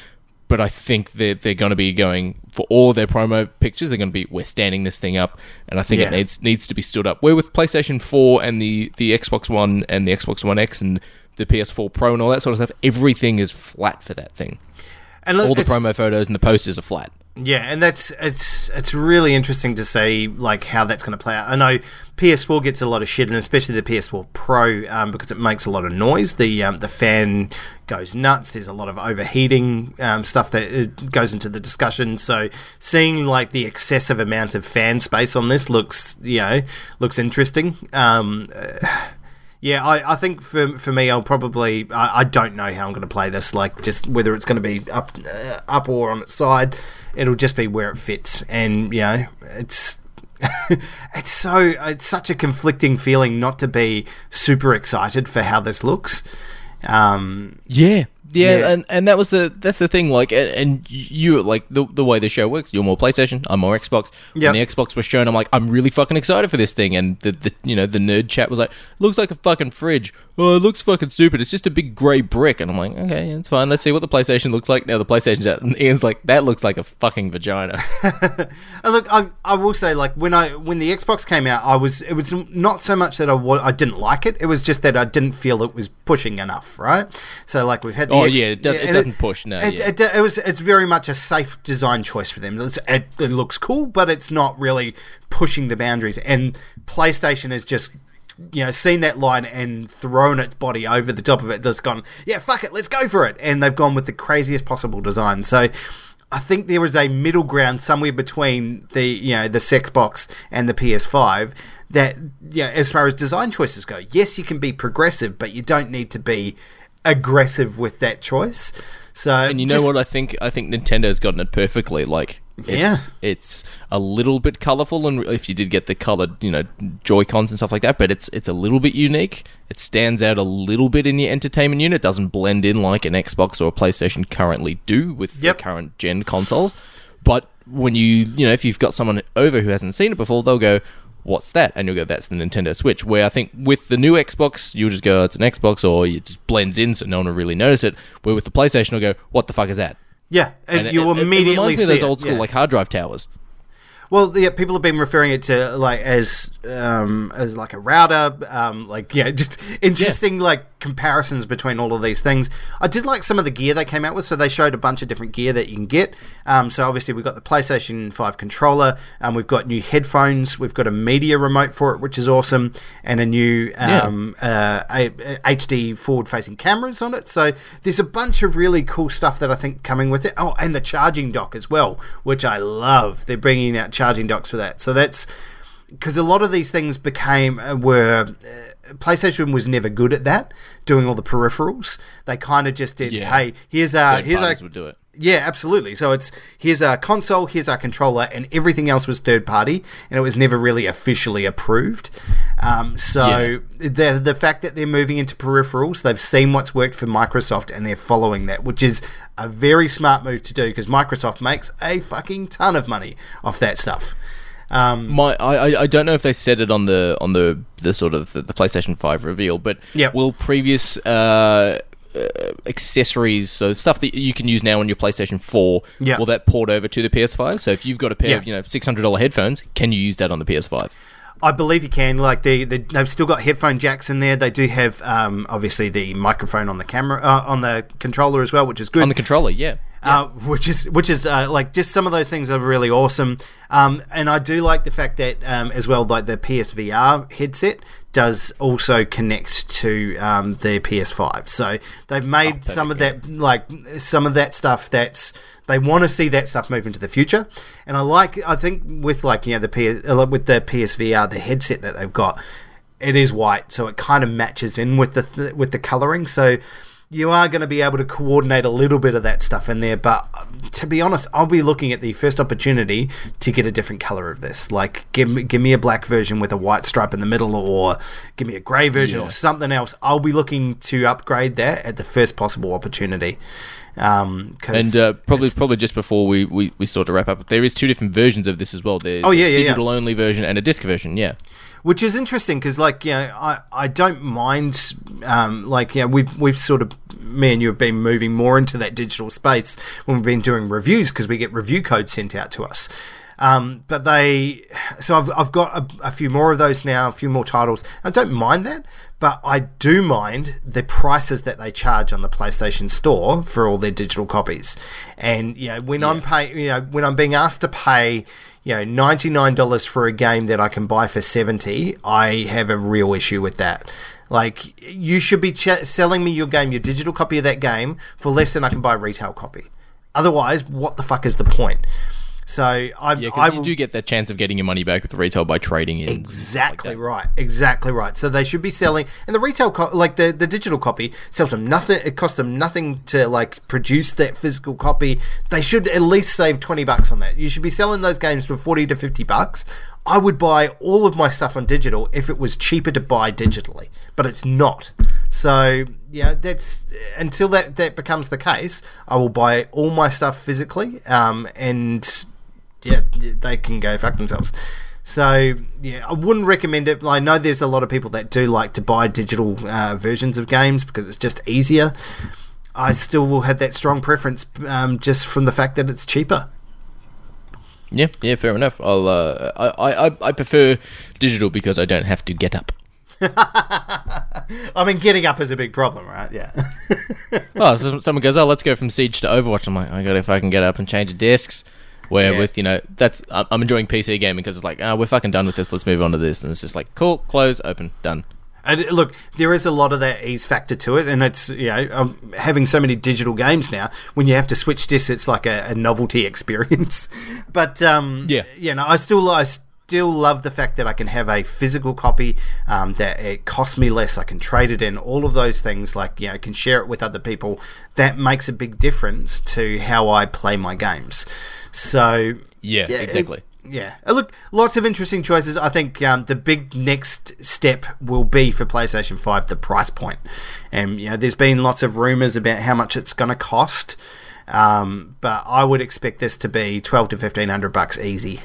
But I think they're, they're going to be going for all their promo pictures. They're going to be we're standing this thing up, and I think Yeah. it needs needs to be stood up. Where with PlayStation Four and the the Xbox One and the Xbox One X and the PS4 Pro and all that sort of stuff, everything is flat for that thing. And look, All the promo photos and the posters are flat. Yeah, and that's it's it's really interesting to see like how that's going to play out. I know PS4 gets a lot of shit, and especially the PS4 Pro um, because it makes a lot of noise. The um, the fan goes nuts. There's a lot of overheating um, stuff that goes into the discussion. So seeing like the excessive amount of fan space on this looks you know looks interesting. Um, uh, yeah, I, I think for for me, I'll probably I, I don't know how I'm going to play this. Like just whether it's going to be up uh, up or on its side, it'll just be where it fits. And you know, it's it's so it's such a conflicting feeling not to be super excited for how this looks. Um, Yeah. Yeah, Yeah. and and that was the that's the thing. Like, and, and you like the the way the show works. You're more PlayStation. I'm more Xbox. Yep. When the Xbox was shown, I'm like, I'm really fucking excited for this thing. And the, the you know the nerd chat was like, looks like a fucking fridge. Oh, it looks fucking stupid. It's just a big grey brick. And I'm like, okay, it's fine. Let's see what the PlayStation looks like. Now the PlayStation's out, and Ian's like, that looks like a fucking vagina. And look, I, I will say, like when I when the Xbox came out, I was it was not so much that I I didn't like it. It was just that I didn't feel it was pushing enough, right? So like we've had. The Oh, Oh, X- yeah, it does, it doesn't push, no, it, yeah. it, it was it's very much a safe design choice for them. It, it looks cool, but it's not really pushing the boundaries. And PlayStation has just. You know, seen that line and thrown its body over the top of it, just gone, yeah, fuck it, let's go for it. And they've gone with the craziest possible design. So, I think there is a middle ground somewhere between the you know the sex box and the PS5 that yeah as far as design choices go yes you can be progressive but you don't need to be aggressive with that choice so And you know what? I think I think Nintendo's gotten it perfectly. Like, it's, Yeah. it's a little bit colorful, and if you did get the colored, you know, Joy Cons and stuff like that, but it's it's a little bit unique. It stands out a little bit in your entertainment unit. Doesn't blend in like an Xbox or a PlayStation currently do with Yep. the current gen consoles. But when you you know if you've got someone over who hasn't seen it before, they'll go. What's that? And you'll go, that's the Nintendo Switch. Where I think with the new Xbox, you'll just go, it's an Xbox, or it just blends in so no one will really notice it. Where with the PlayStation, you'll go, what the fuck is that? yeah and, And you it- immediately it reminds me of those old school yeah. like hard drive towers. Well, yeah, people have been referring it to like as um, as like a router, um, like yeah, just interesting like comparisons between all of these things. I did like some of the gear they came out with, so they showed a bunch of different gear that you can get. Um, so obviously we've got the PlayStation Five controller, um, we've got new headphones, we've got a media remote for it, which is awesome, and a new um, uh, a, a HD forward-facing cameras on it. So there's a bunch of really cool stuff that I think coming with it. Oh, and the charging dock as well, which I love. They're bringing out charging docks for that. So that's because a lot of these things became uh, were uh, PlayStation was never good at that, doing all the peripherals. They kind of just did. Yeah. Hey, here's our Third here's our would do it. Yeah, absolutely. So it's here's our console, here's our controller, and everything else was third party, and it was never really officially approved. Um, so the the fact that they're moving into peripherals, they've seen what's worked for Microsoft, and they're following that, which is a very smart move to do because Microsoft makes a fucking ton of money off that stuff. Um, My, I, I- I don't know if they said it on the on the, the sort of the, the PlayStation Five reveal, but Yep. will previous uh, uh, accessories, so stuff that you can use now on your PlayStation Four, Yeah. will that port over to the PS5? So if you've got a pair Yeah. of you know six hundred dollar headphones, can you use that on the PS5? I believe you can. Like they, they, they've still got headphone jacks in there. They do have um, obviously the microphone on the camera uh, on the controller as well, which is good. On the controller, yeah. Uh, which is which is uh, like just some of those things are really awesome. Um, and I do like the fact that um, as well, like the PSVR headset does also connect to um, the PS5. So they've made some of that like some of that stuff that's they want to see that stuff move into the future. And I like I think with like you know the PS, uh, with the PSVR the headset that they've got it is white, so it kind of matches in with the th- with the coloring. So you are going to be able to coordinate a little bit of that stuff in there. But to be honest, I'll be looking at the first opportunity to get a different color of this. Like give me give me a black version with a white stripe in the middle, or give me a grey version Yeah. or something else. I'll be looking to upgrade that at the first possible opportunity. Um, 'cause And uh, probably probably just before we, we, we sort of wrap up, there is two different versions of this as well. There's Oh, yeah, a yeah, yeah. digital only version and a disc version. Yeah, which is interesting because like you know I, I don't mind um, like you know we've we've sort of me and you have been moving more into that digital space when we've been doing reviews because we get review codes sent out to us Um, but they, so I've, I've got a, a few more of those now, a few more titles. I don't mind that, but I do mind the prices that they charge on the PlayStation Store for all their digital copies. And you know, when I'm paying, you know, when I'm being asked to pay, you know, ninety nine dollars for a game that I can buy for seventy, I have a real issue with that. Like, you should be ch- selling me your game, your digital copy of that game, for less than I can buy a retail copy. Otherwise, what the fuck is the point? So I, Yeah, I because you do get that chance of getting your money back with retail by trading in. Exactly right. Exactly right. So they should be selling, and the retail, co- like the, the digital copy, sells them nothing. It costs them nothing to like produce that physical copy. They should at least save twenty bucks on that. You should be selling those games for forty to fifty bucks. I would buy all of my stuff on digital if it was cheaper to buy digitally, but it's not. So yeah, that's until that that becomes the case. I will buy all my stuff physically, um, and yeah, they can go fuck themselves. So yeah, I wouldn't recommend it. I know there's a lot of people that do like to buy digital uh, versions of games because it's just easier. I still will have that strong preference um, just from the fact that it's cheaper. Yeah, yeah, fair enough. I'll. Uh, I, I, I prefer digital because I don't have to get up. I mean, getting up is a big problem, right? Yeah. Oh, so someone goes, "Oh, let's go from Siege to Overwatch." I'm like, I got to fucking get up and change the discs. Where Yeah. with you know, that's I'm enjoying PC gaming because it's like, ah, we're fucking done with this. Let's move on to this, and it's just like, cool, close, open, done. And uh, look, there is a lot of that ease factor to it, and it's you know um, having so many digital games now. When you have to switch discs, it's like a, a novelty experience. but um, Yeah. you know, I still I still love the fact that I can have a physical copy. Um, that it costs me less. I can trade it in. All of those things, like you know, I can share it with other people. That makes a big difference to how I play my games. So Yeah, it- exactly. yeah, Uh, look, lots of interesting choices. I think um, the big next step will be for PlayStation Five the price point, and you know, there's been lots of rumors about how much it's going to cost, um, but I would expect this to be twelve to fifteen hundred bucks easy.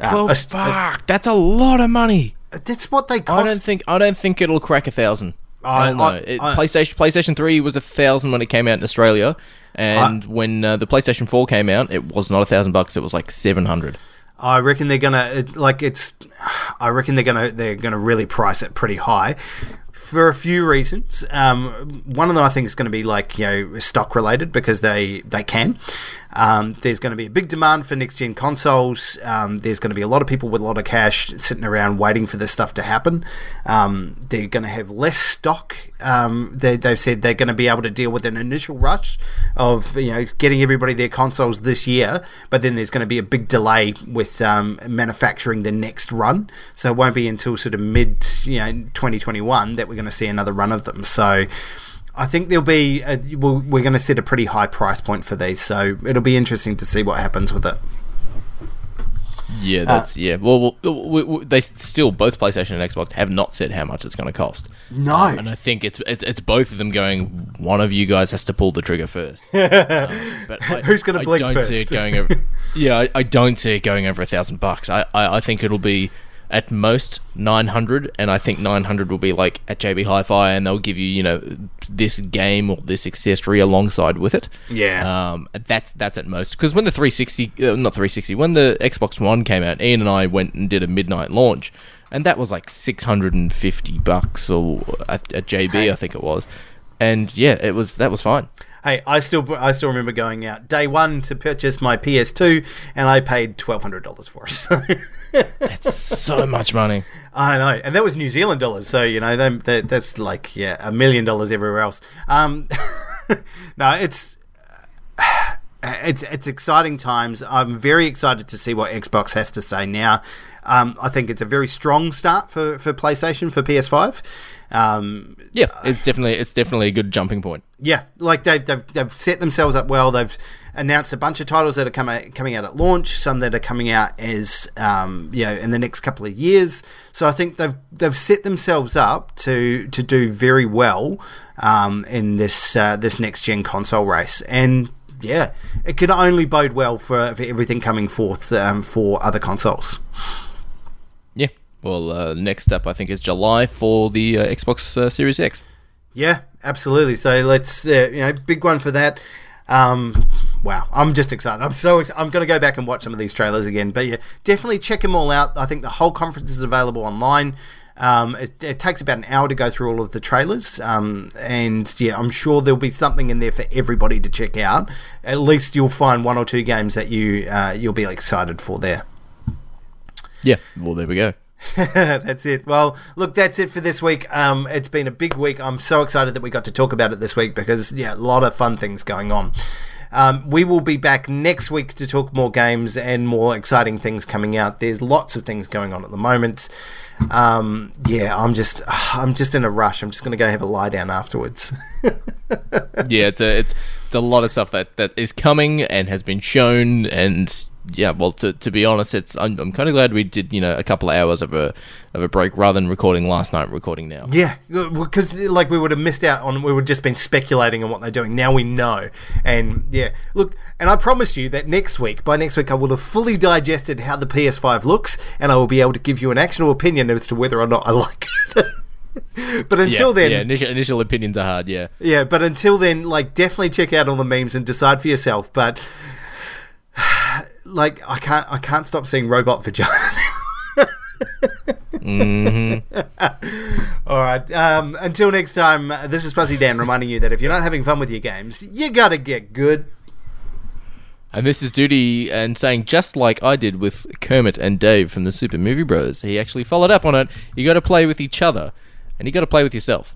Uh, Well, a st- fuck, that's a lot of money. that's what they cost. I don't think I don't think it'll crack a thousand. I- Hell no. I- It- I- PlayStation PlayStation Three was a thousand when it came out in Australia, and when uh, the PlayStation Four came out, it was not a thousand bucks. It was like seven hundred. I reckon they're gonna it, like it's. I reckon they're gonna they're gonna really price it pretty high. For a few reasons, um, one of them I think is going to be like you know stock related because they they can. Um, there's going to be a big demand for next gen consoles. Um, there's going to be a lot of people with a lot of cash sitting around waiting for this stuff to happen. Um, they're going to have less stock. Um, they, they've said they're going to be able to deal with an initial rush of you know getting everybody their consoles this year, but then there's going to be a big delay with um, manufacturing the next run. So it won't be until sort of mid you know 2021 that we're going to see another run of them. So. I think there'll be a, we're, we're going to set a pretty high price point for these, so it'll be interesting to see what happens with it. Yeah, that's yeah. Well, well we, we, they still both PlayStation and Xbox have not said how much it's going to cost. No, And I think it's, it's it's both of them going. One of you guys has to pull the trigger first. Um, but I, Who's gonna I blink don't see first? it going over. yeah, I, I don't see it going over a thousand bucks. I, I I think it'll be at most nine hundred, and I think nine hundred will be like at JB Hi-Fi, and they'll give you you know this game or this accessory alongside with it. Yeah. Um, that's that's at most because when the 360, uh, not 360, when the Xbox One came out, Ian and I went and did a midnight launch, and that was like 650 bucks or at, at JB, Hey. I think it was, and yeah, it was that was fine. Hey, I still I still remember going out day one to purchase my PS2, and I paid twelve hundred dollars for it. That's so much money. I know, and that was New Zealand dollars. So you know, they, they, that's like yeah, a million dollars everywhere else. Um, no, it's it's it's exciting times. I'm very excited to see what Xbox has to say now. Um, I think it's a very strong start for, for PlayStation for PS5. Um, Yeah, it's definitely it's definitely a good jumping point. yeah, like they've, they've, they've set themselves up well. They've announced a bunch of titles that are coming coming out at launch, some that are coming out as um, you know in the next couple of years. So I think they've they've set themselves up to to do very well um, in this uh, this next gen console race, and yeah, it can only bode well for, for everything coming forth um, for other consoles. Well, uh, next up I think is July for the uh, Xbox uh, Series X. Yeah, absolutely. So let's, uh, you know, big one for that. Um, wow, I'm just excited. I'm so ex- I'm going to go back and watch some of these trailers again. But yeah, definitely check them all out. I think the whole conference is available online. Um, it, it takes about an hour to go through all of the trailers, um, and yeah, I'm sure there'll be something in there for everybody to check out. At least you'll find one or two games that you uh, you'll be excited for there. Yeah, well, there we go. that's it. Well, look, that's it for this week. Um, it's been a big week. I'm so excited that we got to talk about it this week because, yeah, a lot of fun things going on. Um, we will be back next week to talk more games and more exciting things coming out. There's lots of things going on at the moment. Um, yeah, I'm just, I'm just in a rush. I'm just going to go have a lie down afterwards. yeah, it's a, it's, it's a lot of stuff that, that is coming and has been shown and yeah, well, to, to be honest, it's I'm, I'm kind of glad we did you know a couple of hours of a of a break rather than recording last night, recording now. Yeah, because like we would have missed out on we would just been speculating on what they're doing. Now we know, and yeah, look, and I promise you that next week, by next week, I will have fully digested how the PS5 looks, and I will be able to give you an actionable opinion as to whether or not I like it. but until yeah, then, yeah, initial, initial opinions are hard. Yeah, yeah, but until then, like definitely check out all the memes and decide for yourself. But like I can't I can't stop seeing robot vagina. mm-hmm. All right. Um, until next time, this is Fuzzy Dan reminding you that if you're not having fun with your games, you gotta get good. And this is Duty and saying just like I did with Kermit and Dave from the Super Movie Brothers. He actually followed up on it. You got to play with each other, and you got to play with yourself.